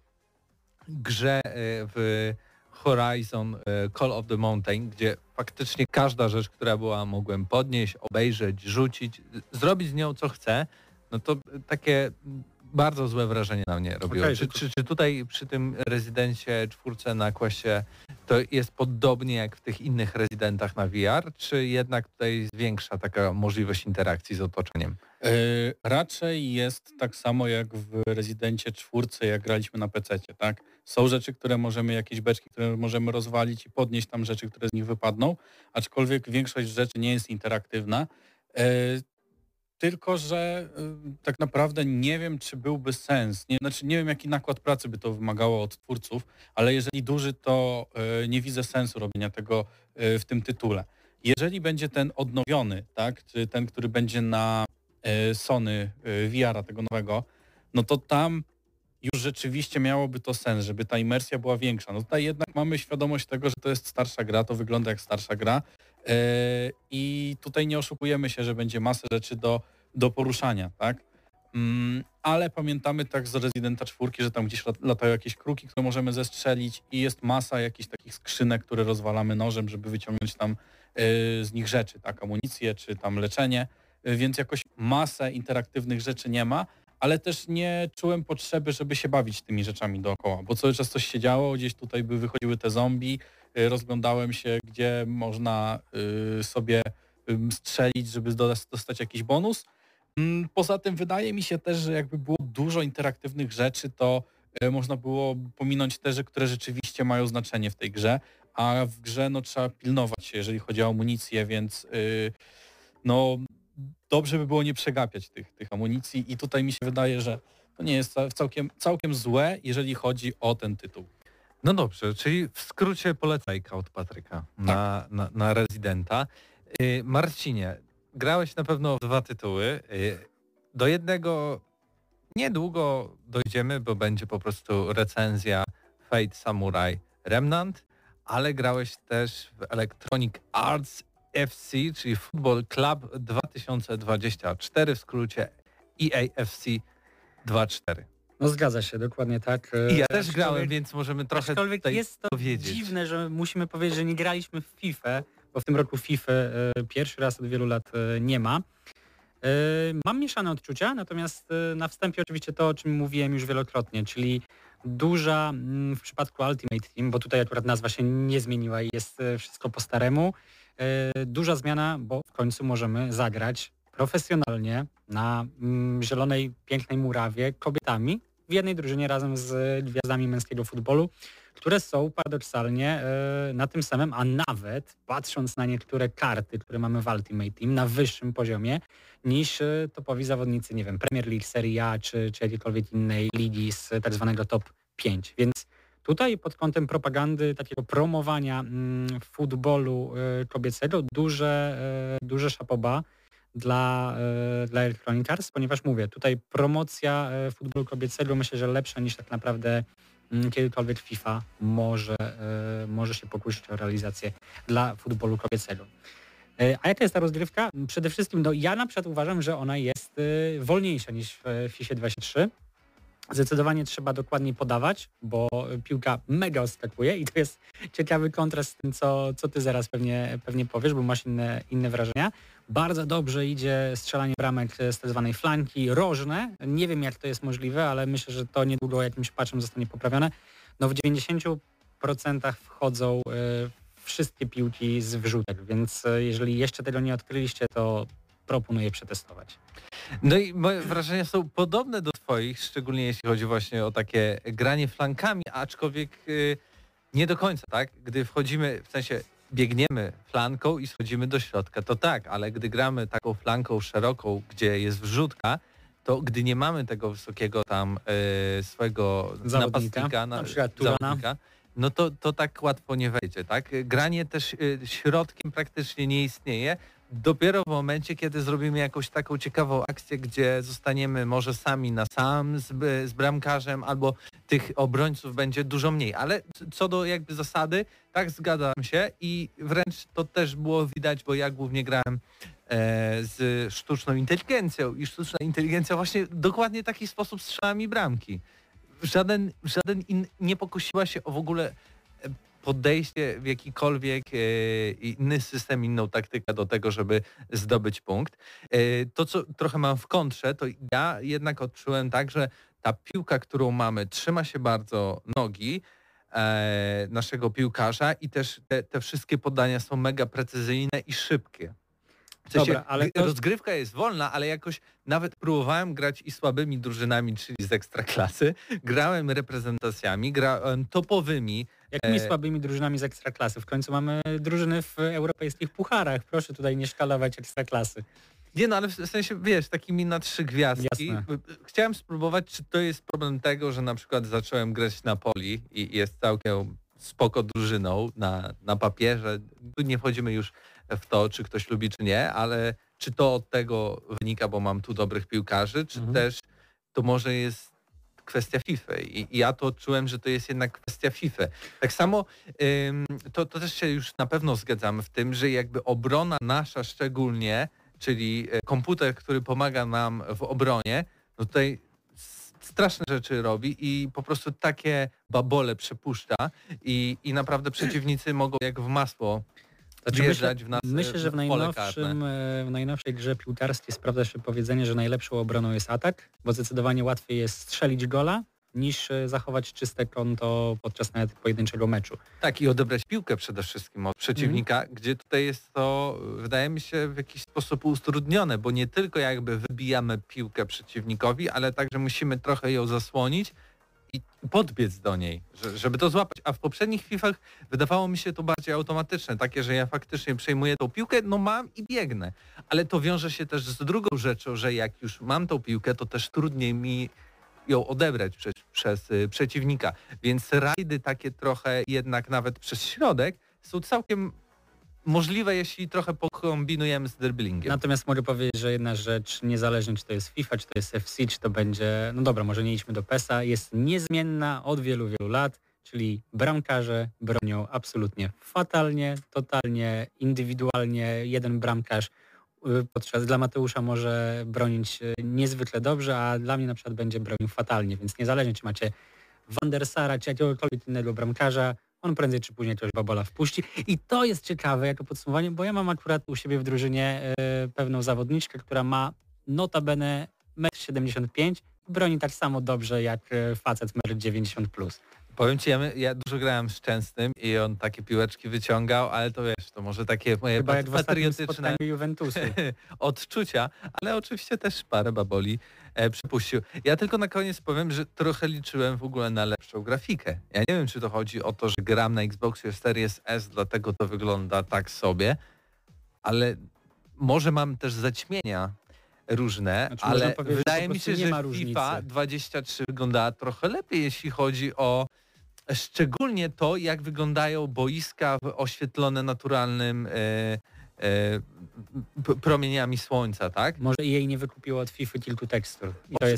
grze e, w Horizon e, Call of the Mountain, gdzie faktycznie każda rzecz, która była, mogłem podnieść, obejrzeć, rzucić, zrobić z nią co chcę, no to takie bardzo złe wrażenie na mnie robiło. Okay, czy, czy, czy, tutaj przy tym rezydencie czwórce na Questie to jest podobnie jak w tych innych rezydentach na VR, czy jednak tutaj zwiększa taka możliwość interakcji z otoczeniem? Yy, raczej jest tak samo jak w rezydencie czwórce, jak graliśmy na PC, tak? Są rzeczy, które możemy, jakieś beczki, które możemy rozwalić i podnieść tam rzeczy, które z nich wypadną, aczkolwiek większość rzeczy nie jest interaktywna. Tylko, że y, tak naprawdę nie wiem, czy byłby sens. Nie, znaczy nie wiem, jaki nakład pracy by to wymagało od twórców, ale jeżeli duży, to y, nie widzę sensu robienia tego y, w tym tytule. Jeżeli będzie ten odnowiony, tak, czy ten, który będzie na Sony VR-a tego nowego, no to tam już rzeczywiście miałoby to sens, żeby ta imersja była większa. No tutaj jednak mamy świadomość tego, że to jest starsza gra, to wygląda jak starsza gra yy, i tutaj nie oszukujemy się, że będzie masę rzeczy do, do poruszania, tak? Mm, ale pamiętamy tak z Residenta 4, że tam gdzieś latają jakieś kruki, które możemy zestrzelić i jest masa jakichś takich skrzynek, które rozwalamy nożem, żeby wyciągnąć tam yy, z nich rzeczy, tak, amunicję czy tam leczenie, yy, więc jakoś masę interaktywnych rzeczy nie ma, ale też nie czułem potrzeby, żeby się bawić tymi rzeczami dookoła, bo cały czas coś się działo, gdzieś tutaj by wychodziły te zombie, y, rozglądałem się, gdzie można y, sobie strzelić, żeby dostać jakiś bonus. Mm, poza tym wydaje mi się też, że jakby było dużo interaktywnych rzeczy, to y, można było pominąć te, które rzeczywiście mają znaczenie w tej grze, a w grze no, trzeba pilnować się, jeżeli chodzi o amunicję, więc no dobrze by było nie przegapiać tych, tych amunicji i tutaj mi się wydaje, że to nie jest całkiem, całkiem złe, jeżeli chodzi o ten tytuł. No dobrze, czyli w skrócie polecajka od Patryka na, tak. na, na rezydenta. Yy, Marcinie, grałeś na pewno w dwa tytuły. Yy, do jednego niedługo dojdziemy, bo będzie po prostu recenzja Fate Samurai Remnant, ale grałeś też w Electronic Arts FC, czyli Football Club 2024, w skrócie EAFC 24. No zgadza się, dokładnie tak. I ja też grałem, więc możemy trochę tutaj jest to powiedzieć. dziwne, że musimy powiedzieć, że nie graliśmy w FIFA, bo w tym roku FIFA e, pierwszy raz od wielu lat e, nie ma. E, mam mieszane odczucia, natomiast na wstępie oczywiście to, o czym mówiłem już wielokrotnie, czyli duża mm, w przypadku Ultimate Team, bo tutaj akurat nazwa się nie zmieniła i jest wszystko po staremu, E, duża zmiana, bo w końcu możemy zagrać profesjonalnie na mm, zielonej, pięknej murawie kobietami w jednej drużynie razem z gwiazdami męskiego futbolu, które są paradoksalnie e, na tym samym, a nawet patrząc na niektóre karty, które mamy w Ultimate Team na wyższym poziomie niż e, topowi zawodnicy, nie wiem, Premier League, Serie A czy, czy jakiejkolwiek innej ligi z tak zwanego top 5. Więc Tutaj pod kątem propagandy, takiego promowania mm, futbolu y, kobiecego duże, y, duże szapoba dla, y, dla Electronic Arts, ponieważ mówię, tutaj promocja futbolu kobiecego myślę, że lepsza niż tak naprawdę mm, kiedykolwiek FIFA może, może się pokusić o realizację dla futbolu kobiecego. A jaka jest ta rozgrywka? Przede wszystkim no, ja na przykład uważam, że ona jest wolniejsza niż w FIFA 23. Zdecydowanie trzeba dokładniej podawać, bo piłka mega odskakuje i to jest ciekawy kontrast z tym, co, co ty zaraz pewnie, pewnie powiesz, bo masz inne, inne wrażenia. Bardzo dobrze idzie strzelanie bramek z tak zwanej flanki rożne. Nie wiem, jak to jest możliwe, ale myślę, że to niedługo jakimś patchem zostanie poprawione. No w 90% wchodzą y, wszystkie piłki z wrzutek, więc y, jeżeli jeszcze tego nie odkryliście, to proponuję przetestować. No i moje wrażenia są podobne do Twoich, szczególnie jeśli chodzi właśnie o takie granie flankami, aczkolwiek yy, nie do końca, tak? Gdy wchodzimy, w sensie biegniemy flanką i schodzimy do środka, to tak, ale gdy gramy taką flanką szeroką, gdzie jest wrzutka, to gdy nie mamy tego wysokiego tam yy, swojego zawodnika, napastnika, na, na przykład zawodnika, no to, to tak łatwo nie wejdzie, tak? Granie też yy, środkiem praktycznie nie istnieje, dopiero w momencie, kiedy zrobimy jakąś taką ciekawą akcję, gdzie zostaniemy może sami na sam z, z bramkarzem, albo tych obrońców będzie dużo mniej. Ale co do jakby zasady, tak zgadzam się i wręcz to też było widać, bo ja głównie grałem e, z sztuczną inteligencją i sztuczna inteligencja właśnie dokładnie w taki sposób strzela mi bramki. Żaden, żaden in, nie pokusiła się o w ogóle podejście w jakikolwiek e, inny system, inną taktykę do tego, żeby zdobyć punkt. E, to, co trochę mam w kontrze, to ja jednak odczułem tak, że ta piłka, którą mamy, trzyma się bardzo nogi, e, naszego piłkarza i też te, te, wszystkie podania są mega precyzyjne i szybkie. W sensie, Dobra, ale to... rozgrywka jest wolna, ale jakoś nawet próbowałem grać i słabymi drużynami, czyli z ekstraklasy. Grałem reprezentacjami, grałem topowymi. Jakimi e... słabymi drużynami z ekstraklasy? W końcu mamy drużyny w europejskich pucharach. Proszę tutaj nie szkalować ekstraklasy. Nie no, ale w sensie, wiesz, takimi na trzy gwiazdki. Jasne. Chciałem spróbować, czy to jest problem tego, że na przykład zacząłem grać na poli i jest całkiem spoko drużyną na, na papierze. Tu nie wchodzimy już w to, czy ktoś lubi, czy nie, ale czy to od tego wynika, bo mam tu dobrych piłkarzy, czy mhm. też to może jest kwestia FIFA I, ja to odczułem, że to jest jednak kwestia FIFA. Tak samo to, to też się już na pewno zgadzamy w tym, że jakby obrona nasza szczególnie, czyli e, komputer, który pomaga nam w obronie, no tutaj straszne rzeczy robi i po prostu takie babole przepuszcza i, i naprawdę przeciwnicy mogą jak w masło wjeżdżać w nas Myślę, że w, najnowszym, e, w najnowszej grze piłkarskiej sprawdza się powiedzenie, że najlepszą obroną jest atak, bo zdecydowanie łatwiej jest strzelić gola, niż e, zachować czyste konto podczas nawet pojedynczego meczu. Tak i odebrać piłkę przede wszystkim od przeciwnika, mm. gdzie tutaj jest to, wydaje mi się, w jakiś sposób utrudnione, bo nie tylko jakby wybijamy piłkę przeciwnikowi, ale także musimy trochę ją zasłonić podbiec do niej, żeby to złapać. A w poprzednich FIFach wydawało mi się to bardziej automatyczne, takie, że ja faktycznie przejmuję tą piłkę, no mam i biegnę. Ale to wiąże się też z drugą rzeczą, że jak już mam tą piłkę, to też trudniej mi ją odebrać przez, przez y, przeciwnika. Więc rajdy takie trochę jednak nawet przez środek są całkiem możliwe, jeśli trochę pokombinujemy z dribblingiem. Natomiast mogę powiedzieć, że jedna rzecz, niezależnie czy to jest FIFA, czy to jest FC, czy to będzie, no dobra, może nie idźmy do PESA, jest niezmienna od wielu, wielu lat, czyli bramkarze bronią absolutnie fatalnie, totalnie, indywidualnie. Jeden bramkarz y, podczas dla Mateusza może bronić y, niezwykle dobrze, a dla mnie na przykład będzie bronił fatalnie, więc niezależnie czy macie Wandersara, czy jakiegokolwiek innego bramkarza, on prędzej czy później coś babola wpuści. I to jest ciekawe jako podsumowanie, bo ja mam akurat u siebie w drużynie e, pewną zawodniczkę, która ma notabene 1,75 m, broni tak samo dobrze jak e, facet 1,90 m+. Powiem Ci, ja, ja, dużo grałem z Częstym i on takie piłeczki wyciągał, ale to wiesz, to może takie moje Chyba jak patriotyczne Juventusu. odczucia, ale oczywiście też parę baboli e, przypuścił. Ja tylko na koniec powiem, że trochę liczyłem w ogóle na lepszą grafikę. Ja nie wiem, czy to chodzi o to, że gram na Xboxie Series S, dlatego to wygląda tak sobie, ale może mam też zaćmienia różne, znaczy, ale wydaje mi się, że FIFA różnicy. 23 wygląda trochę lepiej, jeśli chodzi o szczególnie to, jak wyglądają boiska oświetlone naturalnym e, promieniami słońca, tak? Może jej nie wykupiło od FIFA kilku tekstur.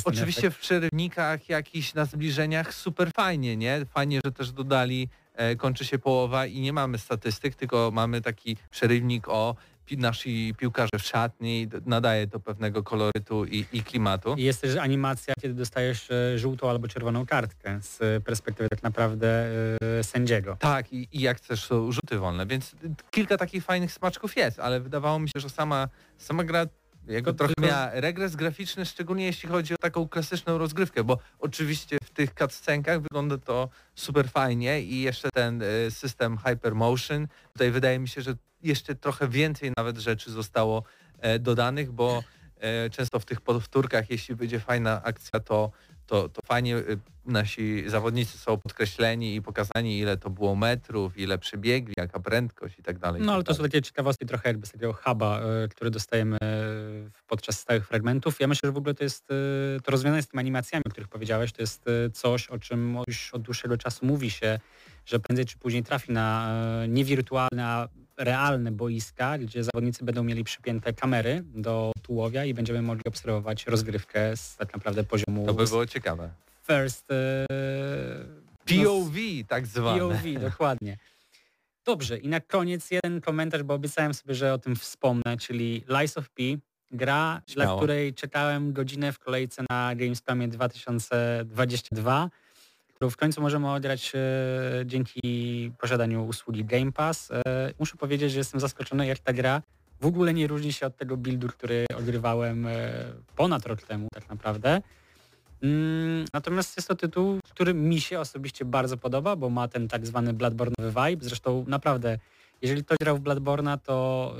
oczywiście w przerywnikach jakichś na zbliżeniach super fajnie, nie? Fajnie, że też dodali e, kończy się połowa i nie mamy statystyk, tylko mamy taki przerywnik o nasi piłkarze w szatni, nadaje to pewnego kolorytu i, i klimatu. I jest też animacja, kiedy dostajesz e, żółtą albo czerwoną kartkę z perspektywy tak naprawdę yy, sędziego. Tak, i, i jak chcesz są rzuty wolne, więc kilka takich fajnych smaczków jest, ale wydawało mi się, że sama, sama gra jego trochę miała regres graficzny, szczególnie jeśli chodzi o taką klasyczną rozgrywkę, bo oczywiście w tych cutscenkach wygląda to super fajnie i jeszcze ten e, system Hypermotion, tutaj wydaje mi się, że jeszcze trochę więcej nawet rzeczy zostało e, dodanych, bo e, często w tych powtórkach, jeśli będzie fajna akcja, to, to, to fajnie e, nasi zawodnicy są podkreśleni i pokazani, ile to było metrów, ile przebiegli, jaka prędkość i tak dalej. No tak ale to są takie ciekawostki trochę jakby z takiego huba, który dostajemy podczas stałych fragmentów. Ja myślę, że w ogóle to jest to rozwiązanie z tymi animacjami, o których powiedziałeś, to jest coś, o czym już od dłuższego czasu mówi się, że prędzej czy później trafi na niewirtualne, a realne boiska, gdzie zawodnicy będą mieli przypięte kamery do tułowia i będziemy mogli obserwować rozgrywkę z tak naprawdę poziomu... To by było ciekawe. First... E, POV no, tak zwane. POV, dokładnie. Dobrze, i na koniec jeden komentarz, bo obiecałem sobie, że o tym wspomnę, czyli Lies of P, gra, Śmiało. dla której czekałem godzinę w kolejce na Gamescomie 2022 w końcu możemy odegrać e, dzięki posiadaniu usługi Game Pass. E, muszę powiedzieć, że jestem zaskoczony, jak ta gra w ogóle nie różni się od tego buildu, który ogrywałem e, ponad rok temu tak naprawdę. Mm, natomiast jest to tytuł, który mi się osobiście bardzo podoba, bo ma ten tak zwany Bloodborne'owy vibe. Zresztą naprawdę, jeżeli ktoś grał w Bloodborne'a, to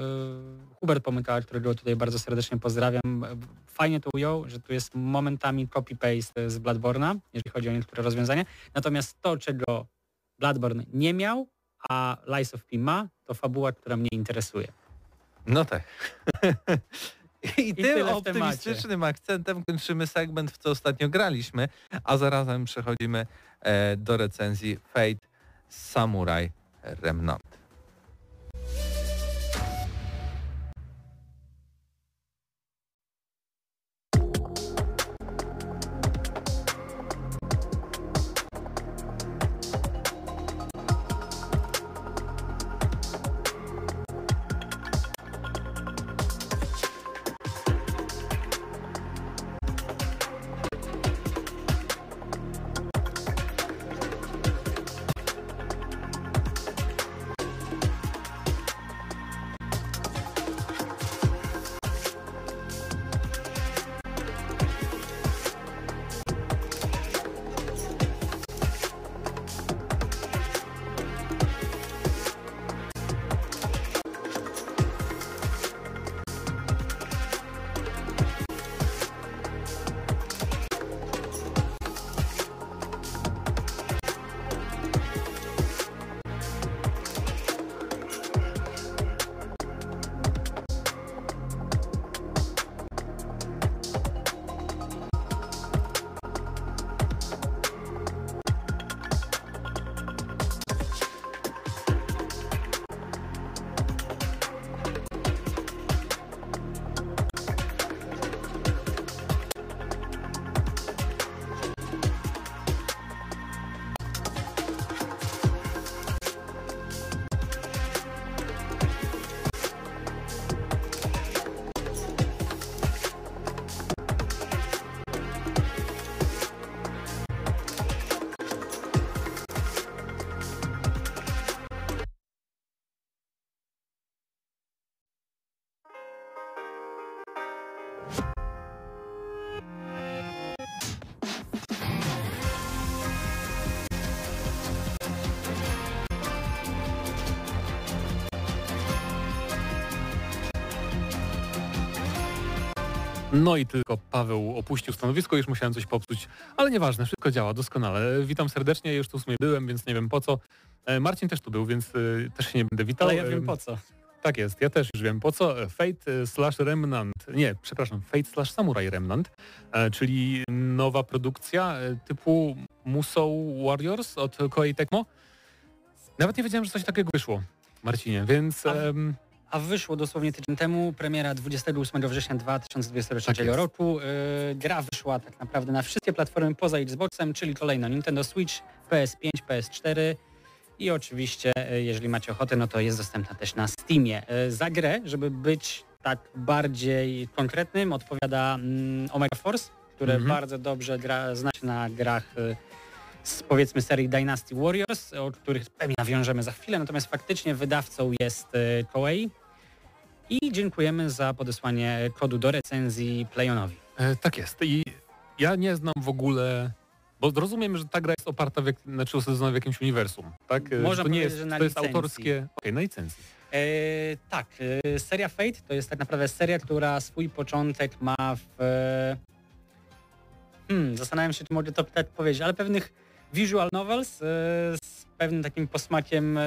Hubert Pomykała, którego tutaj bardzo serdecznie pozdrawiam, fajnie to ujął, że tu jest momentami copy-paste z Bloodborne'a, jeżeli chodzi o niektóre rozwiązania. Natomiast to, czego Bloodborne nie miał, a Lies of P ma, to fabuła, która mnie interesuje. No tak. I, I tym optymistycznym akcentem kończymy segment, w co ostatnio graliśmy, a zarazem przechodzimy e, do recenzji Fate Samurai Remnant. No i tylko Paweł opuścił stanowisko, już musiałem coś popsuć, ale nieważne, wszystko działa doskonale. Witam serdecznie, już tu w sumie byłem, więc nie wiem po co. E, Marcin też tu był, więc e, też się nie będę witał. Ale ja wiem po co. Tak jest, ja też już wiem po co. Fate slash Remnant, nie, przepraszam, Fate slash Samurai Remnant, e, czyli nowa produkcja typu Musou Warriors od Koei Tecmo. Nawet nie wiedziałem, że coś takiego wyszło, Marcinie, więc... Um, a wyszło dosłownie tydzień temu, premiera 28 września 2023 tak roku. Yy, gra wyszła tak naprawdę na wszystkie platformy poza Xboxem, czyli kolejno Nintendo Switch, PS5, PS4 i oczywiście, yy, jeżeli macie ochotę, no to jest dostępna też na Steamie. Yy, za grę, żeby być tak bardziej konkretnym, odpowiada mm, Omega Force, które mm -hmm. bardzo dobrze gra, zna się na grach y, z powiedzmy serii Dynasty Warriors, o których pewnie nawiążemy za chwilę, natomiast faktycznie wydawcą jest y, Koei, i dziękujemy za podesłanie kodu do recenzji Playonowi. E, tak jest. I ja nie znam w ogóle bo rozumiem, że ta gra jest oparta, w, znaczy osadzona w jakimś uniwersum, tak? E, Można to nie jest, że na to jest autorskie, okej, okay, na licencji. E, tak, e, seria Fate to jest tak naprawdę seria, która swój początek ma w... Hmm, zastanawiam się, czy mogę to tak powiedzieć, ale pewnych visual novels e, z pewnym takim posmakiem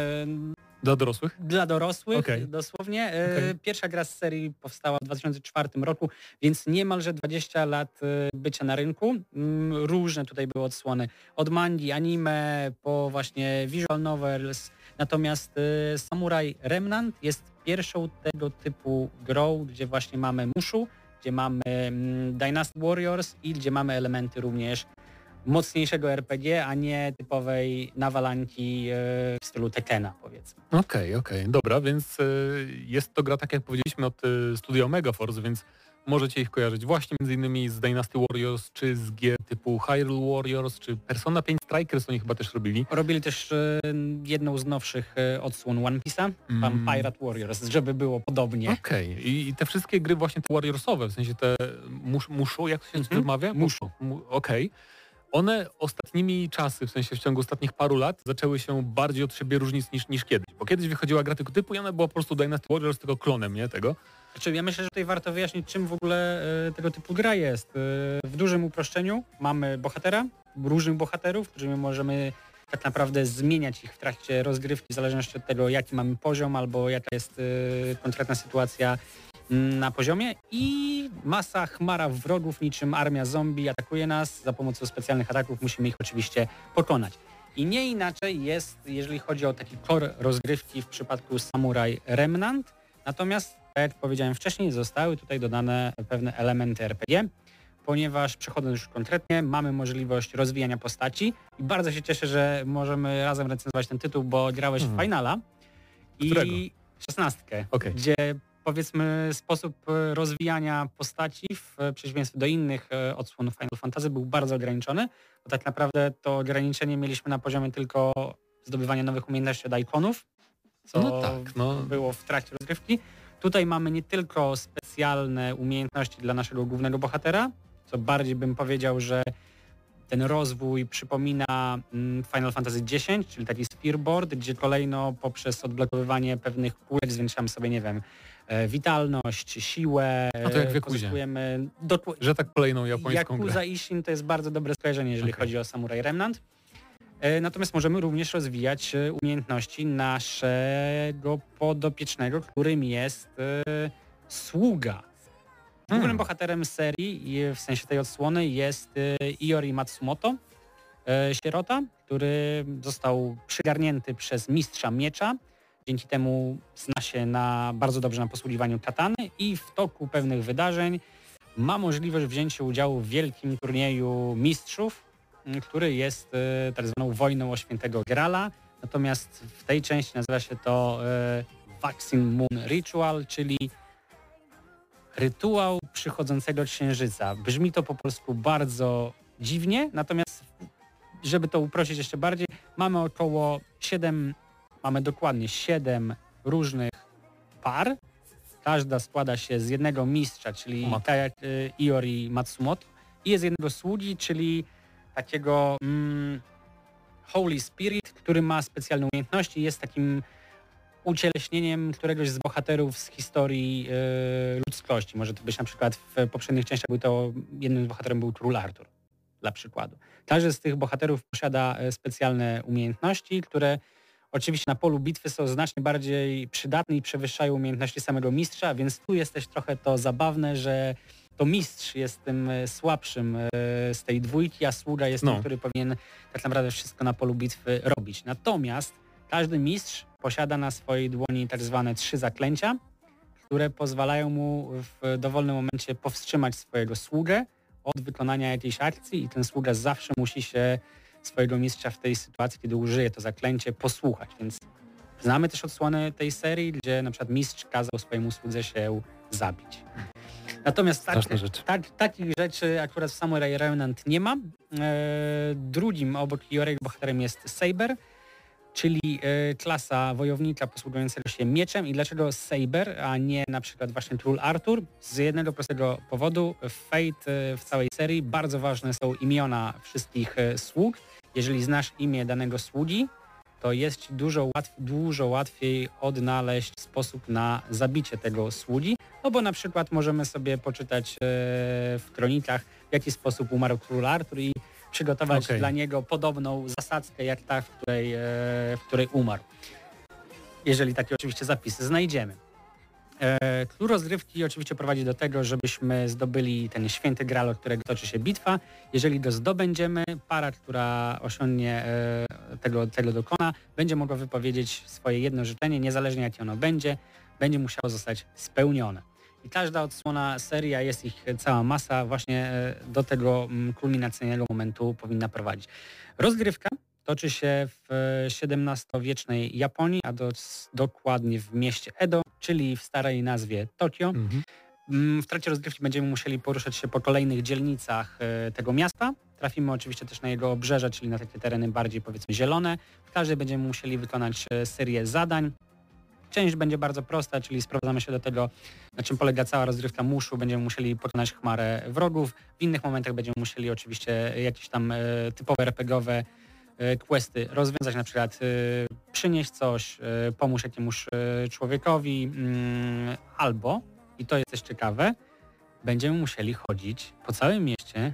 dla dorosłych? Dla dorosłych, okay. dosłownie. E, okay. Pierwsza gra z serii powstała w 2004 roku, więc niemalże 20 lat e, bycia na rynku. Mm, różne tutaj były odsłony. Od mangi, anime, po właśnie visual novels. Natomiast e, Samurai Remnant jest pierwszą tego typu grą, gdzie właśnie mamy Mushu, gdzie mamy mm, Dynasty Warriors i gdzie mamy elementy również mocniejszego RPG, a nie typowej nawalanki e, w stylu Tekena powiedzmy. Okej, okay, okej, okay. dobra, więc e, jest to gra tak jak powiedzieliśmy od e, studia Omega Force, więc możecie ich kojarzyć właśnie między innymi z Dynasty Warriors, czy z gier typu Hyrule Warriors, czy Persona 5 Strikers oni chyba też robili. Robili też jedną z nowszych odsłon One Piece'a, mm. Pirate Warriors, żeby było podobnie. Okej, okay. I, te wszystkie gry właśnie te Warriorsowe, w sensie te muszu, jak to się mm -hmm. wymawia? Muszu. Okej. Okay one ostatnimi czasy, w sensie w ciągu ostatnich paru lat, zaczęły się bardziej od siebie różnić niż, niż kiedyś. Bo kiedyś wychodziła gra tego typu i ona była po prostu Dynasty Warriors tylko klonem, nie, tego. Znaczy, ja myślę, że tutaj warto wyjaśnić, czym w ogóle e, tego typu gra jest. E, w dużym uproszczeniu mamy bohatera, różnych bohaterów, którymi możemy tak naprawdę zmieniać ich w trakcie rozgrywki w zależności od tego, jaki mamy poziom albo jaka jest e, konkretna sytuacja na poziomie i masa chmara wrogów niczym armia zombie atakuje nas. Za pomocą specjalnych ataków musimy ich oczywiście pokonać. I nie inaczej jest, jeżeli chodzi o taki core rozgrywki w przypadku Samurai Remnant. Natomiast, tak jak powiedziałem wcześniej, zostały tutaj dodane pewne elementy RPG, ponieważ przechodząc już konkretnie, mamy możliwość rozwijania postaci i bardzo się cieszę, że możemy razem recenzować ten tytuł, bo grałeś w mhm. Finala i szesnastkę, okay. gdzie powiedzmy sposób e, rozwijania postaci w przeciwieństwie do innych e, odsłonów Final Fantasy był bardzo ograniczony, bo tak naprawdę to ograniczenie mieliśmy na poziomie tylko zdobywania nowych umiejętności od ikonów, co no tak, no. było w trakcie rozgrywki. Tutaj mamy nie tylko specjalne umiejętności dla naszego głównego bohatera, co bardziej bym powiedział, że ten rozwój przypomina mm, Final Fantasy X, czyli taki spearboard, gdzie kolejno poprzez odblokowywanie pewnych kulek zwiększamy sobie, nie wiem, E, witalność, siłę. A to jak w Pozyskujemy do... Że tak kolejną japońską Yakuza grę. Ishin to jest bardzo dobre skojarzenie, jeżeli okay. chodzi o Samurai Remnant. E, natomiast możemy również rozwijać e, umiejętności naszego podopiecznego, którym jest sługa. Głównym hmm. bohaterem serii, w sensie tej odsłony, jest Iori Matsumoto, sierota, który został przygarnięty przez mistrza miecza Dzięki temu zna się na, bardzo dobrze na posługiwaniu katany i w toku pewnych wydarzeń ma możliwość wzięcia udziału w wielkim turnieju mistrzów, który jest e, tak zwaną wojną o świętego Grala. Natomiast w tej części nazywa się to e, Vaccine Moon Ritual, czyli rytuał przychodzącego księżyca. Brzmi to po polsku bardzo dziwnie, natomiast żeby to uprościć jeszcze bardziej, mamy około 7 Mamy dokładnie 7 różnych par. Każda składa się z jednego mistrza, czyli tak jak y, Iori Matsumoto i jest jednego sługi, czyli takiego mm, Holy Spirit, który ma specjalne umiejętności jest takim ucieleśnieniem któregoś z bohaterów z historii y, ludzkości. Może to być na przykład w poprzednich częściach był to, jednym z bohaterem był król Artur, dla przykładu. Każdy z tych bohaterów posiada y, specjalne umiejętności, które oczywiście na polu bitwy są znacznie bardziej przydatne i przewyższają umiejętności samego mistrza, więc tu jest też trochę to zabawne, że to mistrz jest tym e, słabszym e, z tej dwójki, a sługa jest no. tym, który powinien tak naprawdę wszystko na polu bitwy robić. Natomiast każdy mistrz posiada na swojej dłoni tak zwane trzy zaklęcia, które pozwalają mu w dowolnym momencie powstrzymać swojego sługę od wykonania jakiejś akcji i ten sługa zawsze musi się swojego mistrza w tej sytuacji, kiedy użyje to zaklęcie, posłuchać. Więc znamy też odsłony tej serii, gdzie na przykład mistrz kazał swojemu słudze się zabić. Natomiast tak, tak, takich rzeczy akurat w Samurai Remnant nie ma. E, drugim obok Jorego bohaterem jest Saber, czyli e, klasa wojownika posługującego się mieczem. I dlaczego Saber, a nie na przykład właśnie Król Arthur? Z jednego prostego powodu. Fate e, w całej serii bardzo ważne są imiona wszystkich e, sług jeżeli znasz imię danego sługi, to jest dużo, łatw dużo łatwiej odnaleźć sposób na zabicie tego sługi, no bo na przykład możemy sobie poczytać w kronikach, w jaki sposób umarł król Artur i przygotować okay. dla niego podobną zasadzkę jak ta, w której, e, w której umarł. Jeżeli takie oczywiście zapisy znajdziemy. Klucz e, rozgrywki oczywiście prowadzi do tego, żebyśmy zdobyli ten święty gral, od którego toczy się bitwa. Jeżeli go zdobędziemy, para, która osiągnie e, tego, tego dokona, będzie mogła wypowiedzieć swoje jedno życzenie, niezależnie jakie ono będzie, będzie musiało zostać spełnione. I każda odsłona seria, jest ich cała masa, właśnie e, do tego mm, kulminacyjnego momentu powinna prowadzić. Rozgrywka toczy się w XVII-wiecznej Japonii, a do, dokładnie w mieście Edo, czyli w starej nazwie Tokio. Mhm. Mm, w trakcie rozgrywki będziemy musieli poruszać się po kolejnych dzielnicach e, tego miasta. Trafimy oczywiście też na jego obrzeże, czyli na takie tereny bardziej powiedzmy zielone. W każdej będziemy musieli wykonać e, serię zadań. Część będzie bardzo prosta, czyli sprowadzamy się do tego, na czym polega cała rozgrywka muszu. Będziemy musieli pokonać chmarę wrogów. W innych momentach będziemy musieli oczywiście jakieś tam e, typowe RPGowe questy rozwiązać, na przykład przynieść coś, pomóż jakiemuś człowiekowi mm, albo i to jest też ciekawe, będziemy musieli chodzić po całym mieście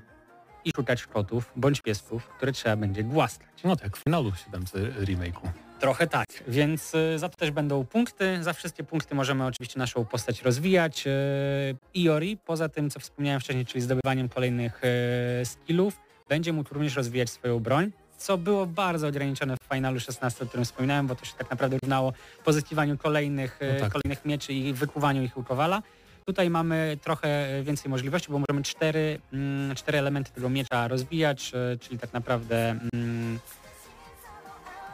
i szukać kotów bądź piesków, które trzeba będzie głaskać. No tak, w finalu 7 remake'u. Trochę tak, więc y, za to też będą punkty. Za wszystkie punkty możemy oczywiście naszą postać rozwijać. Y, Iori, poza tym co wspomniałem wcześniej, czyli zdobywaniem kolejnych y, skillów, będzie mógł również rozwijać swoją broń co było bardzo ograniczone w finalu 16, o którym wspominałem, bo to się tak naprawdę równało pozyskiwaniu kolejnych, no tak. kolejnych mieczy i wykuwaniu ich u Kowala. Tutaj mamy trochę więcej możliwości, bo możemy cztery, mm, cztery elementy tego miecza rozwijać, czyli tak naprawdę mm,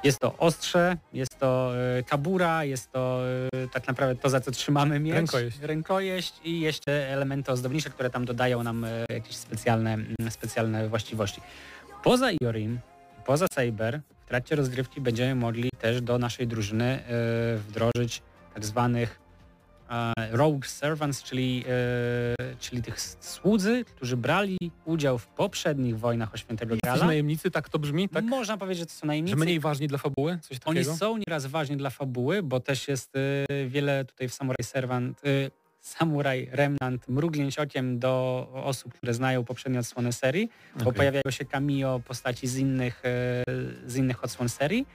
jest to ostrze, jest to e, kabura, jest to e, tak naprawdę to, za co trzymamy miecz, rękojeść, rękojeść i jeszcze elementy ozdobnicze, które tam dodają nam jakieś specjalne, specjalne właściwości. Poza Iorim poza Saber w trakcie rozgrywki będziemy mogli też do naszej drużyny wdrożyć tak zwanych Rogue Servants, czyli, e, czyli tych słudzy, którzy brali udział w poprzednich wojnach o Świętego Grala. To najemnicy, tak to brzmi? Tak? Można powiedzieć, że to są najemnicy. Że mniej ważni dla fabuły? Coś takiego? Oni są nieraz ważni dla fabuły, bo też jest e, wiele tutaj w Samurai Servant, e, Samurai Remnant mrugnięć okiem do osób, które znają poprzednie odsłony serii, okay. bo pojawiają się cameo postaci z innych, z innych odsłon serii.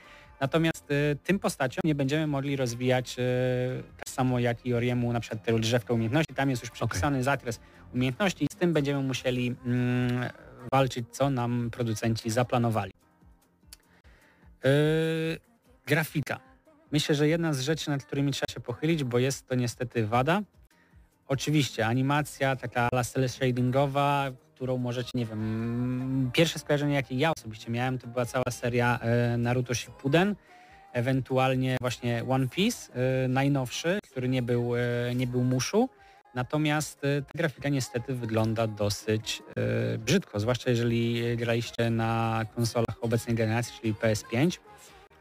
Natomiast y, tym postaciom nie będziemy mogli rozwijać y, tak samo jak i Oriemu na przykład tego drzewka umiejętności. Tam jest już przypisany okay. zakres umiejętności i z tym będziemy musieli mm, walczyć, co nam producenci zaplanowali. Yy, grafika. Myślę, że jedna z rzeczy, nad którymi trzeba się pochylić, bo jest to niestety wada. Oczywiście animacja taka la cel shadingowa, którą możecie, nie wiem, pierwsze skojarzenie, jakie ja osobiście miałem, to była cała seria e, Naruto Shippuden, ewentualnie właśnie One Piece, e, najnowszy, który nie był, e, nie był muszu. Natomiast ta grafika niestety wygląda dosyć brzydko, zwłaszcza jeżeli graliście na konsolach obecnej generacji, czyli PS5,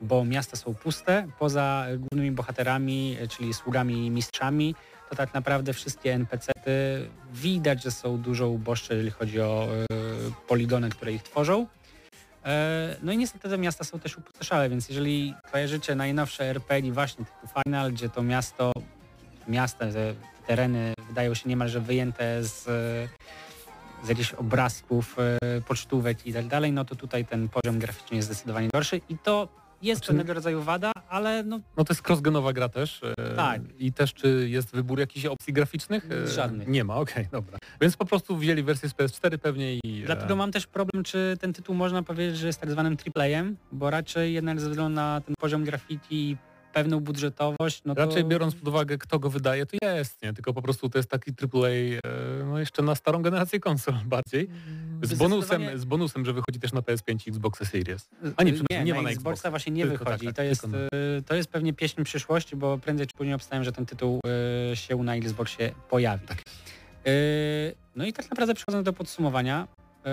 bo miasta są puste, poza głównymi bohaterami, czyli sługami i mistrzami, to tak naprawdę wszystkie NPC-ty widać, że są dużo uboższe, jeżeli chodzi o y, poligony, które ich tworzą. E, no i niestety te miasta są też upustoszałe, więc jeżeli kojarzycie najnowsze RPG właśnie typu Final, gdzie to miasto, miasta, te tereny wydają się niemalże wyjęte z, z jakichś obrazków, e, pocztówek i tak dalej, no to tutaj ten poziom graficzny jest zdecydowanie gorszy i to jest znaczy, pewnego rodzaju wada, ale no... No to jest crossgenowa gra też. E, tak. I też czy jest wybór jakichś opcji graficznych? E, Żadnych. Nie ma, okej, okay, dobra. Więc po prostu wzięli wersję z PS4 pewnie i... E, Dlatego mam też problem, czy ten tytuł można powiedzieć, że jest tak zwanym AAA, bo raczej jednak ze względu na ten poziom grafiki pewną budżetowość, no to... Raczej biorąc pod uwagę, kto go wydaje, to jest, nie? Tylko po prostu to jest taki AAA, no jeszcze na starą generację konsol bardziej. Z bonusem, z bonusem, że wychodzi też na PS5 i Xbox Series. A nie, nie, nie ma na Xboxa Xbox. właśnie nie tylko wychodzi. Tak, to, jest, na... to jest pewnie pieśń przyszłości, bo prędzej czy później obstawiam, że ten tytuł y, się na Xboxie pojawi. Tak. Y, no i tak naprawdę przechodząc do podsumowania, y,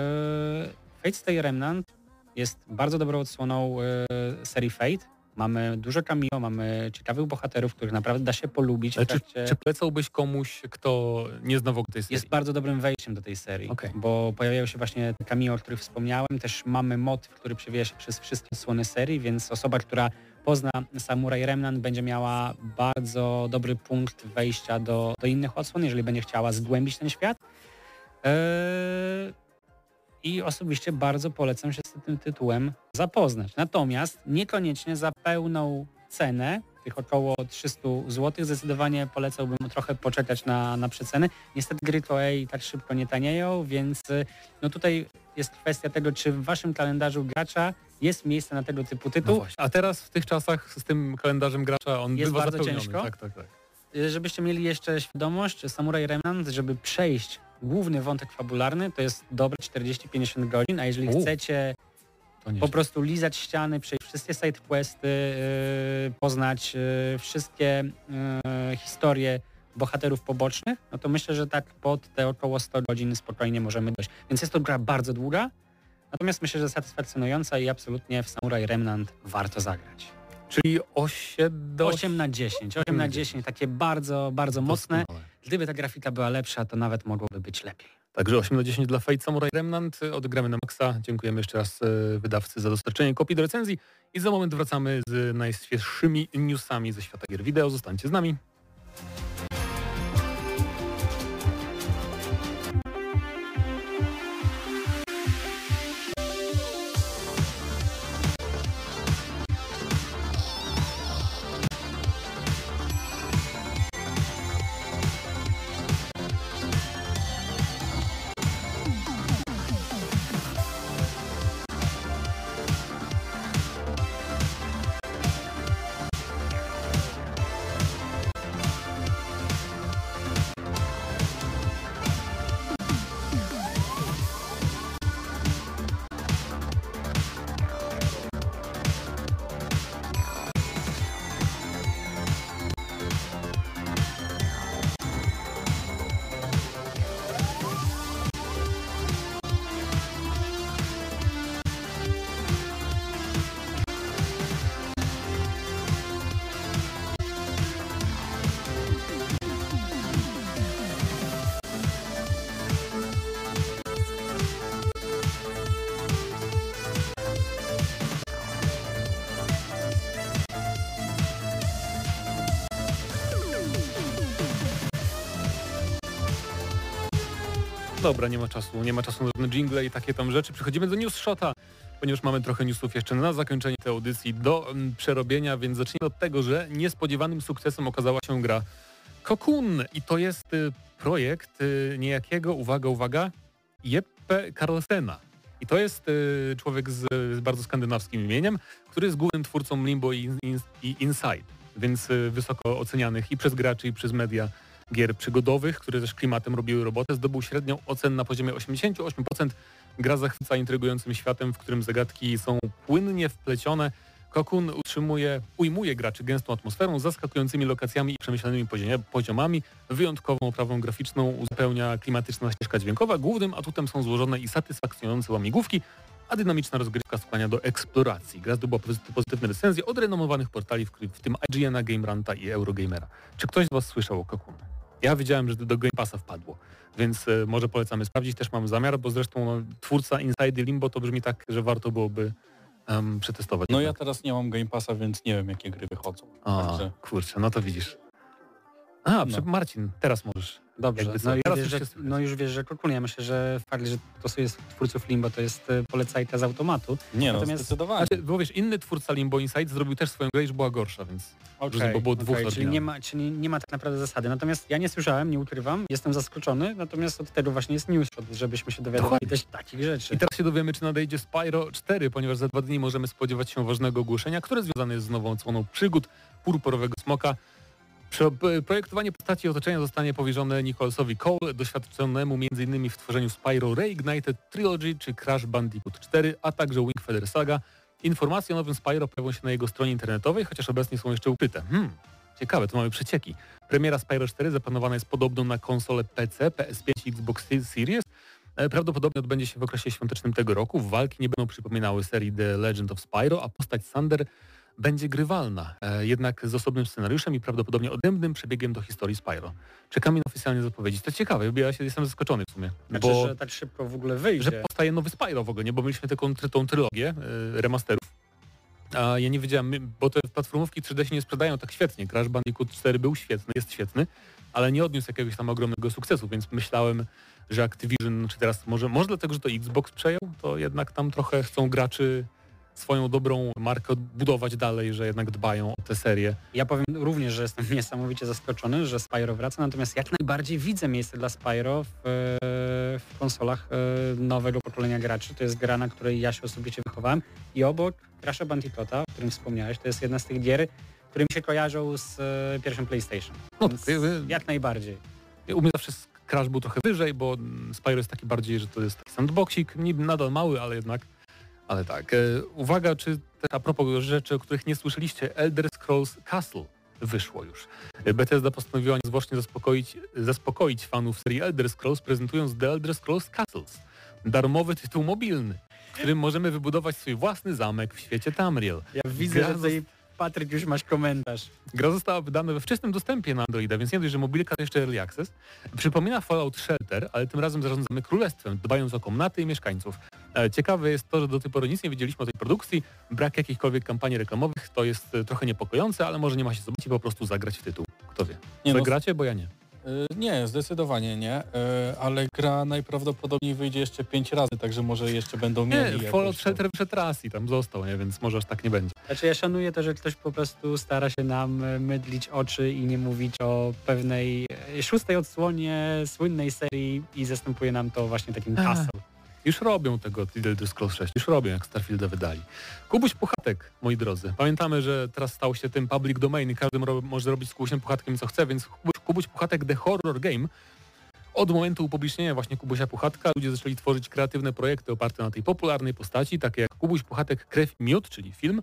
Fate Stay Remnant jest bardzo dobrą odsłoną serii Fate Mamy dużo cameo, mamy ciekawych bohaterów, których naprawdę da się polubić. Trakcie... Czy, czy plecałbyś komuś, kto nie zna w ogóle tej serii? Jest bardzo dobrym wejściem do tej serii, okay. bo pojawiają się właśnie cameo, o których wspomniałem. Też mamy motyw, który przewija się przez wszystkie słony serii, więc osoba, która pozna Samurai Remnant będzie miała bardzo dobry punkt wejścia do, do innych odsłon, jeżeli będzie chciała zgłębić ten świat. Eee i osobiście bardzo polecam się z tym tytułem zapoznać. Natomiast niekoniecznie za pełną cenę, tych około 300 zł, zdecydowanie polecałbym trochę poczekać na, na przeceny. Niestety gry AAA tak szybko nie tanieją, więc no tutaj jest kwestia tego, czy w waszym kalendarzu gracza jest miejsce na tego typu tytuł. No A teraz w tych czasach z tym kalendarzem gracza on jest bardzo ciężko. Tak, tak, tak. Żebyście mieli jeszcze świadomość, Samurai Remnant, żeby przejść główny wątek fabularny to jest dobre 40-50 godzin, a jeżeli U. chcecie po prostu lizać ściany, przejść wszystkie sidequesty, yy, poznać yy, wszystkie yy, historie bohaterów pobocznych, no to myślę, że tak pod te około 100 godzin spokojnie możemy dojść. Więc jest to gra bardzo długa, natomiast myślę, że satysfakcjonująca i absolutnie w Samurai Remnant warto zagrać. Czyli 8 do 8 na 10. 8 na 10, takie bardzo, bardzo mocne. Gdyby ta grafika była lepsza, to nawet mogłoby być lepiej. Także 8 na 10 dla Fate Samurai Remnant. Odgramy na maksa. Dziękujemy jeszcze raz e, wydawcy za dostarczenie kopii do recenzji. I za moment wracamy z najświeższymi newsami ze świata gier wideo. Zostańcie z nami. Dobra, nie ma czasu, nie ma czasu na żadne jingle i takie tam rzeczy. Przechodzimy do news shota, ponieważ mamy trochę newsów jeszcze na zakończenie tej audycji do mm, przerobienia, więc zacznijmy od tego, że niespodziewanym sukcesem okazała się gra Cocoon i to jest y, projekt y, niejakiego, uwaga, uwaga, Jeppe Carlsena. I to jest y, człowiek z, z, bardzo skandynawskim imieniem, który jest głównym twórcą Limbo i, i Inside, więc y, wysoko ocenianych i przez graczy, i przez media gier przygodowych, które też klimatem robiły robotę, zdobył średnią ocen na poziomie 88%. Gra zachwyca intrygującym światem, w którym zagadki są płynnie wplecione. Kokun utrzymuje, ujmuje graczy gęstą atmosferą, zaskakującymi lokacjami i przemyślanymi poziomami. Wyjątkową oprawą graficzną uzupełnia klimatyczna ścieżka dźwiękowa. Głównym atutem są złożone i satysfakcjonujące łamigłówki, a dynamiczna rozgrywka skłania do eksploracji. Gra zdobyła pozytywne recenzje od renomowanych portali, w tym IGN, GameRanta i Eurogamera. Czy ktoś z Was słyszał o Kokun? Ja wiedziałem, że do Game Passa wpadło, więc e, może polecamy sprawdzić. Też mam zamiar, bo zresztą no, twórca Inside Limbo to brzmi tak, że warto byłoby um, przetestować. No ja teraz nie mam Game Passa, więc nie wiem, jakie gry wychodzą. A, Także... kurczę, no to widzisz. A, no. Marcin, teraz możesz. Dobrze, no, i wiesz, że, no już wiesz, że ja myślę, że fakt, że to jest twórców Limbo, to jest e, polecajka z automatu. Nie no, Natomiast, zdecydowanie. Znaczy, bo wiesz, inny twórca Limbo Inside zrobił też swoją grę, już była gorsza, więc okay, bo było dwóch okay, czyli nie, ma, czyli nie ma tak naprawdę zasady. Natomiast ja nie słyszałem, nie ukrywam, jestem zaskoczony, natomiast od tego właśnie jest news, żebyśmy się dowiadywali też takich rzeczy. I teraz się dowiemy, czy nadejdzie Spyro 4, ponieważ za dwa dni możemy spodziewać się ważnego ogłoszenia, które związane jest z nową odsłoną przygód purpurowego smoka. Projektowanie postaci otoczenia zostanie powierzone Nicholsowi Cole, doświadczonemu m.in. w tworzeniu Spyro Reignited Trilogy czy Crash Bandicoot 4, a także Wing Feather Saga. Informacje o nowym Spyro pojawią się na jego stronie internetowej, chociaż obecnie są jeszcze ukryte. Hmm, ciekawe, to mamy przecieki. Premiera Spyro 4 zaplanowana jest podobno na konsolę PC, PS5 i Xbox Series. E, prawdopodobnie odbędzie się w okresie świątecznym tego roku. Walki nie będą przypominały serii The Legend of Spyro, a postać Sander będzie grywalna, e, jednak z osobnym scenariuszem i prawdopodobnie odrębnym przebiegiem do historii Spyro. Czekamy na oficjalne zapowiedzi. To ciekawe, ja się jestem zaskoczony w sumie. Znaczy, bo, że tak szybko w ogóle wyjdzie. Że powstaje nowy Spyro w ogóle, nie? Bo mieliśmy taką tą trylogię e, remasterów. A ja nie wiedziałem, bo te platformówki 3D się nie sprzedają tak świetnie. Crash Bandicoot 4 był świetny, jest świetny, ale nie odniósł jakiegoś tam ogromnego sukcesu, więc myślałem, że Activision, czy teraz może, może dlatego, że to Xbox przejął, to jednak tam trochę chcą graczy swoją dobrą markę budować dalej, że jednak dbają o tę serię. Ja powiem również, że jestem niesamowicie zaskoczony, że Spyro wraca, natomiast jak najbardziej widzę miejsce dla Spyro w, w konsolach e, nowego pokolenia graczy. To jest gra, na której ja się osobiście wychowałem i obok Crash'a Bandicoota, o którym wspomniałeś, to jest jedna z tych gier, które mi się kojarzą z e, pierwszym PlayStation. No, jak najbardziej. U mnie zawsze Crash był trochę wyżej, bo Spyro jest taki bardziej, że to jest taki sandboxik, nadal mały, ale jednak ale tak, e, uwaga, czy a propos rzeczy, o których nie słyszeliście, Elder Scrolls Castle wyszło już. Bethesda postanowiła niezwłocznie zaspokoić, zaspokoić fanów serii Elder Scrolls, prezentując The Elder Scrolls Castles. Darmowy tytuł mobilny, w którym możemy wybudować swój własny zamek w świecie Tamriel. Ja widzę, Gra że tutaj Patryk już masz komentarz. Gra została wydana we wczesnym dostępie na Androida, więc nie dość, że mobilka to jeszcze Early Access. Przypomina Fallout Shelter, ale tym razem zarządzamy królestwem, dbając o komnaty i mieszkańców. E, ciekawe jest to, że do tej pory nic nie wiedzieliśmy o tej produkcji. Brak jakichkolwiek kampanii reklamowych to jest e, trochę niepokojące, ale może nie ma się zobaczyć i po prostu zagrać w tytuł. Kto wie. Nie no, Zagracie, bo ja nie. E, nie, zdecydowanie nie, ale gra najprawdopodobniej wyjdzie jeszcze pięć razy, także może jeszcze będą mieli. Nie, Fallout Shelter przed raz i tam został, nie? więc może aż tak nie będzie. Znaczy ja szanuję to, że ktoś po prostu stara się nam mydlić oczy i nie mówić o pewnej szóstej odsłonie słynnej serii i zastępuje nam to właśnie takim hasłem. Już robią tego Elder Scrolls 6, już robią jak Starfielda wydali. Kubuś Puchatek, moi drodzy. Pamiętamy, że teraz stał się tym public domain i każdy może robić z Kubusiem Puchatkiem co chce, więc Kubuś, Kubuś Puchatek The Horror Game. Od momentu upublicznienia właśnie Kubusia Puchatka ludzie zaczęli tworzyć kreatywne projekty oparte na tej popularnej postaci, takie jak Kubuś Puchatek Krew Miód, czyli film,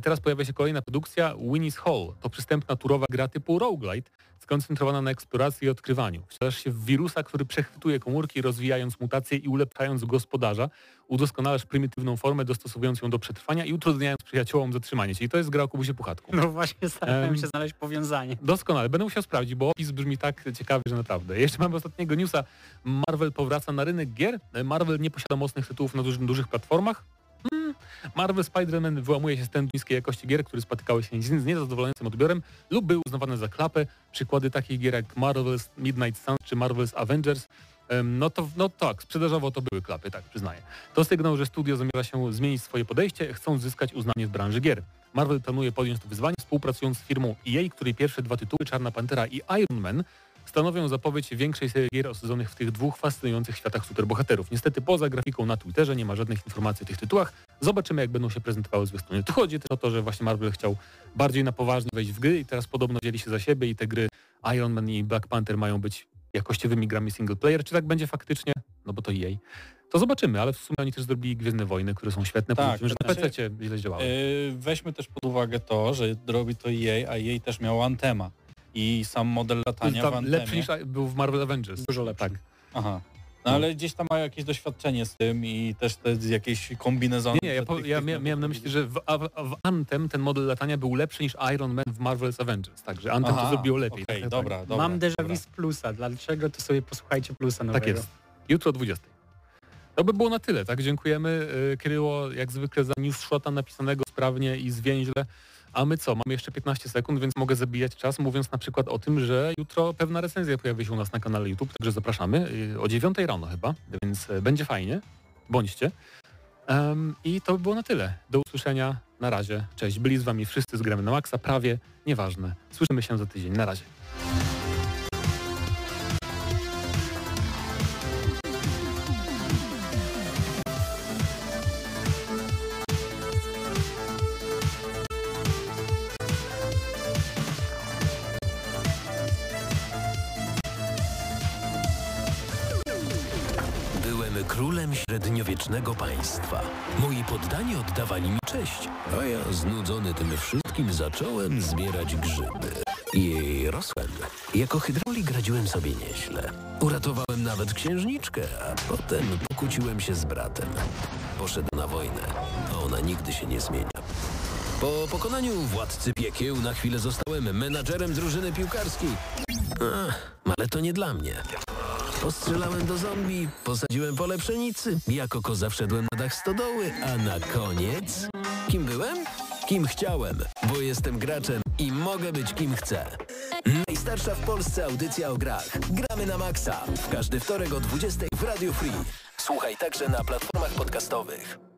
teraz pojawia się kolejna produkcja Winnie's Hall. To przystępna turowa gra typu roguelite, skoncentrowana na eksploracji i odkrywaniu. Wcielasz się w wirusa, który przechwytuje komórki, rozwijając mutacje i ulepszając gospodarza. Udoskonalasz prymitywną formę, dostosowując ją do przetrwania i utrudniając przyjaciołom zatrzymanie się. I to jest gra o Kubusie Puchatku. No właśnie, starałem um, się znaleźć powiązanie. Doskonale. Będę musiał sprawdzić, bo opis brzmi tak ciekawy, że naprawdę. Jeszcze mamy ostatniego newsa. Marvel powraca na rynek gier. Marvel nie posiada mocnych tytułów na dużych, dużych platformach. Marvel Spider-Man wyłamuje się z ten niskiej jakości gier, które spotykały się z niezadowalającym odbiorem lub były uznawane za klapę. Przykłady takich gier jak Marvel's Midnight Suns czy Marvel's Avengers no to no tak, sprzedażowo to były klapy, tak przyznaję. To sygnał, że studio zamierza się zmienić swoje podejście, chcą zyskać uznanie w branży gier. Marvel planuje podjąć to wyzwanie współpracując z firmą EA, której pierwsze dwa tytuły, Czarna Pantera i Iron Man, stanowią zapowiedź większej serii gier osadzonych w tych dwóch fascynujących światach superbohaterów. Niestety poza grafiką na Twitterze nie ma żadnych informacji o tych tytułach. Zobaczymy jak będą się prezentowały zwiastuny. Tu chodzi też o to, że właśnie Marvel chciał bardziej na poważnie wejść w gry i teraz podobno dzieli się za siebie i te gry Iron Man i Black Panther mają być jakościowymi grami single player. Czy tak będzie faktycznie? No bo to jej. To zobaczymy, ale w sumie oni też zrobili Gwiezdne Wojny, które są świetne, tak, że na PC źle działały. Yy, weźmy też pod uwagę to, że robi to EA, a jej też miał Antema i sam model latania w Antemie. Lepszy niż był w Marvel Avengers. Dużo lepszy. Tak. Aha. No ale gdzieś tam mają jakieś doświadczenie z tym i też te jakieś kombinezony. Nie, nie ja, po, ja miałem na myśli, że w, w, Anthem ten model latania był lepszy niż Iron Man w Marvel's Avengers, także Anthem Aha, to zrobiło lepiej. Okay, tak, dobra, dobra, Mam déjà vu z plusa, dlaczego to sobie posłuchajcie plusa nowego. Tak jest. Jutro o 20. To by było na tyle, tak? Dziękujemy y, Kryło jak zwykle za news shota napisanego sprawnie i zwięźle. A my co? Mamy jeszcze 15 sekund, więc mogę zabijać czas, mówiąc na przykład o tym, że jutro pewna recenzja pojawi się u nas na kanale YouTube, także zapraszamy y, o 9 rano chyba, więc e, będzie fajnie. Bądźcie. Um, I to by było na tyle. Do usłyszenia. Na razie. Cześć. Byli z wami wszyscy z Gramy na Maxa. Prawie. Nieważne. Słyszymy się za tydzień. Na razie. Średniowiecznego państwa. Moi poddani oddawali mi cześć, a ja znudzony tym wszystkim zacząłem zbierać grzyby. I rosłem. Jako hydraulik radziłem sobie nieźle. Uratowałem nawet księżniczkę, a potem pokłóciłem się z bratem. Poszedł na wojnę, a ona nigdy się nie zmienia. Po pokonaniu władcy piekieł na chwilę zostałem menadżerem drużyny piłkarskiej. Ach, ale to nie dla mnie. Postrzelałem do zombie, posadziłem pole pszenicy, jako koza wszedłem na dach stodoły, a na koniec... Kim byłem? Kim chciałem, bo jestem graczem i mogę być kim chcę. Najstarsza w Polsce audycja o grach. Gramy na maksa. W każdy wtorek o 20 w Radio Free. Słuchaj także na platformach podcastowych.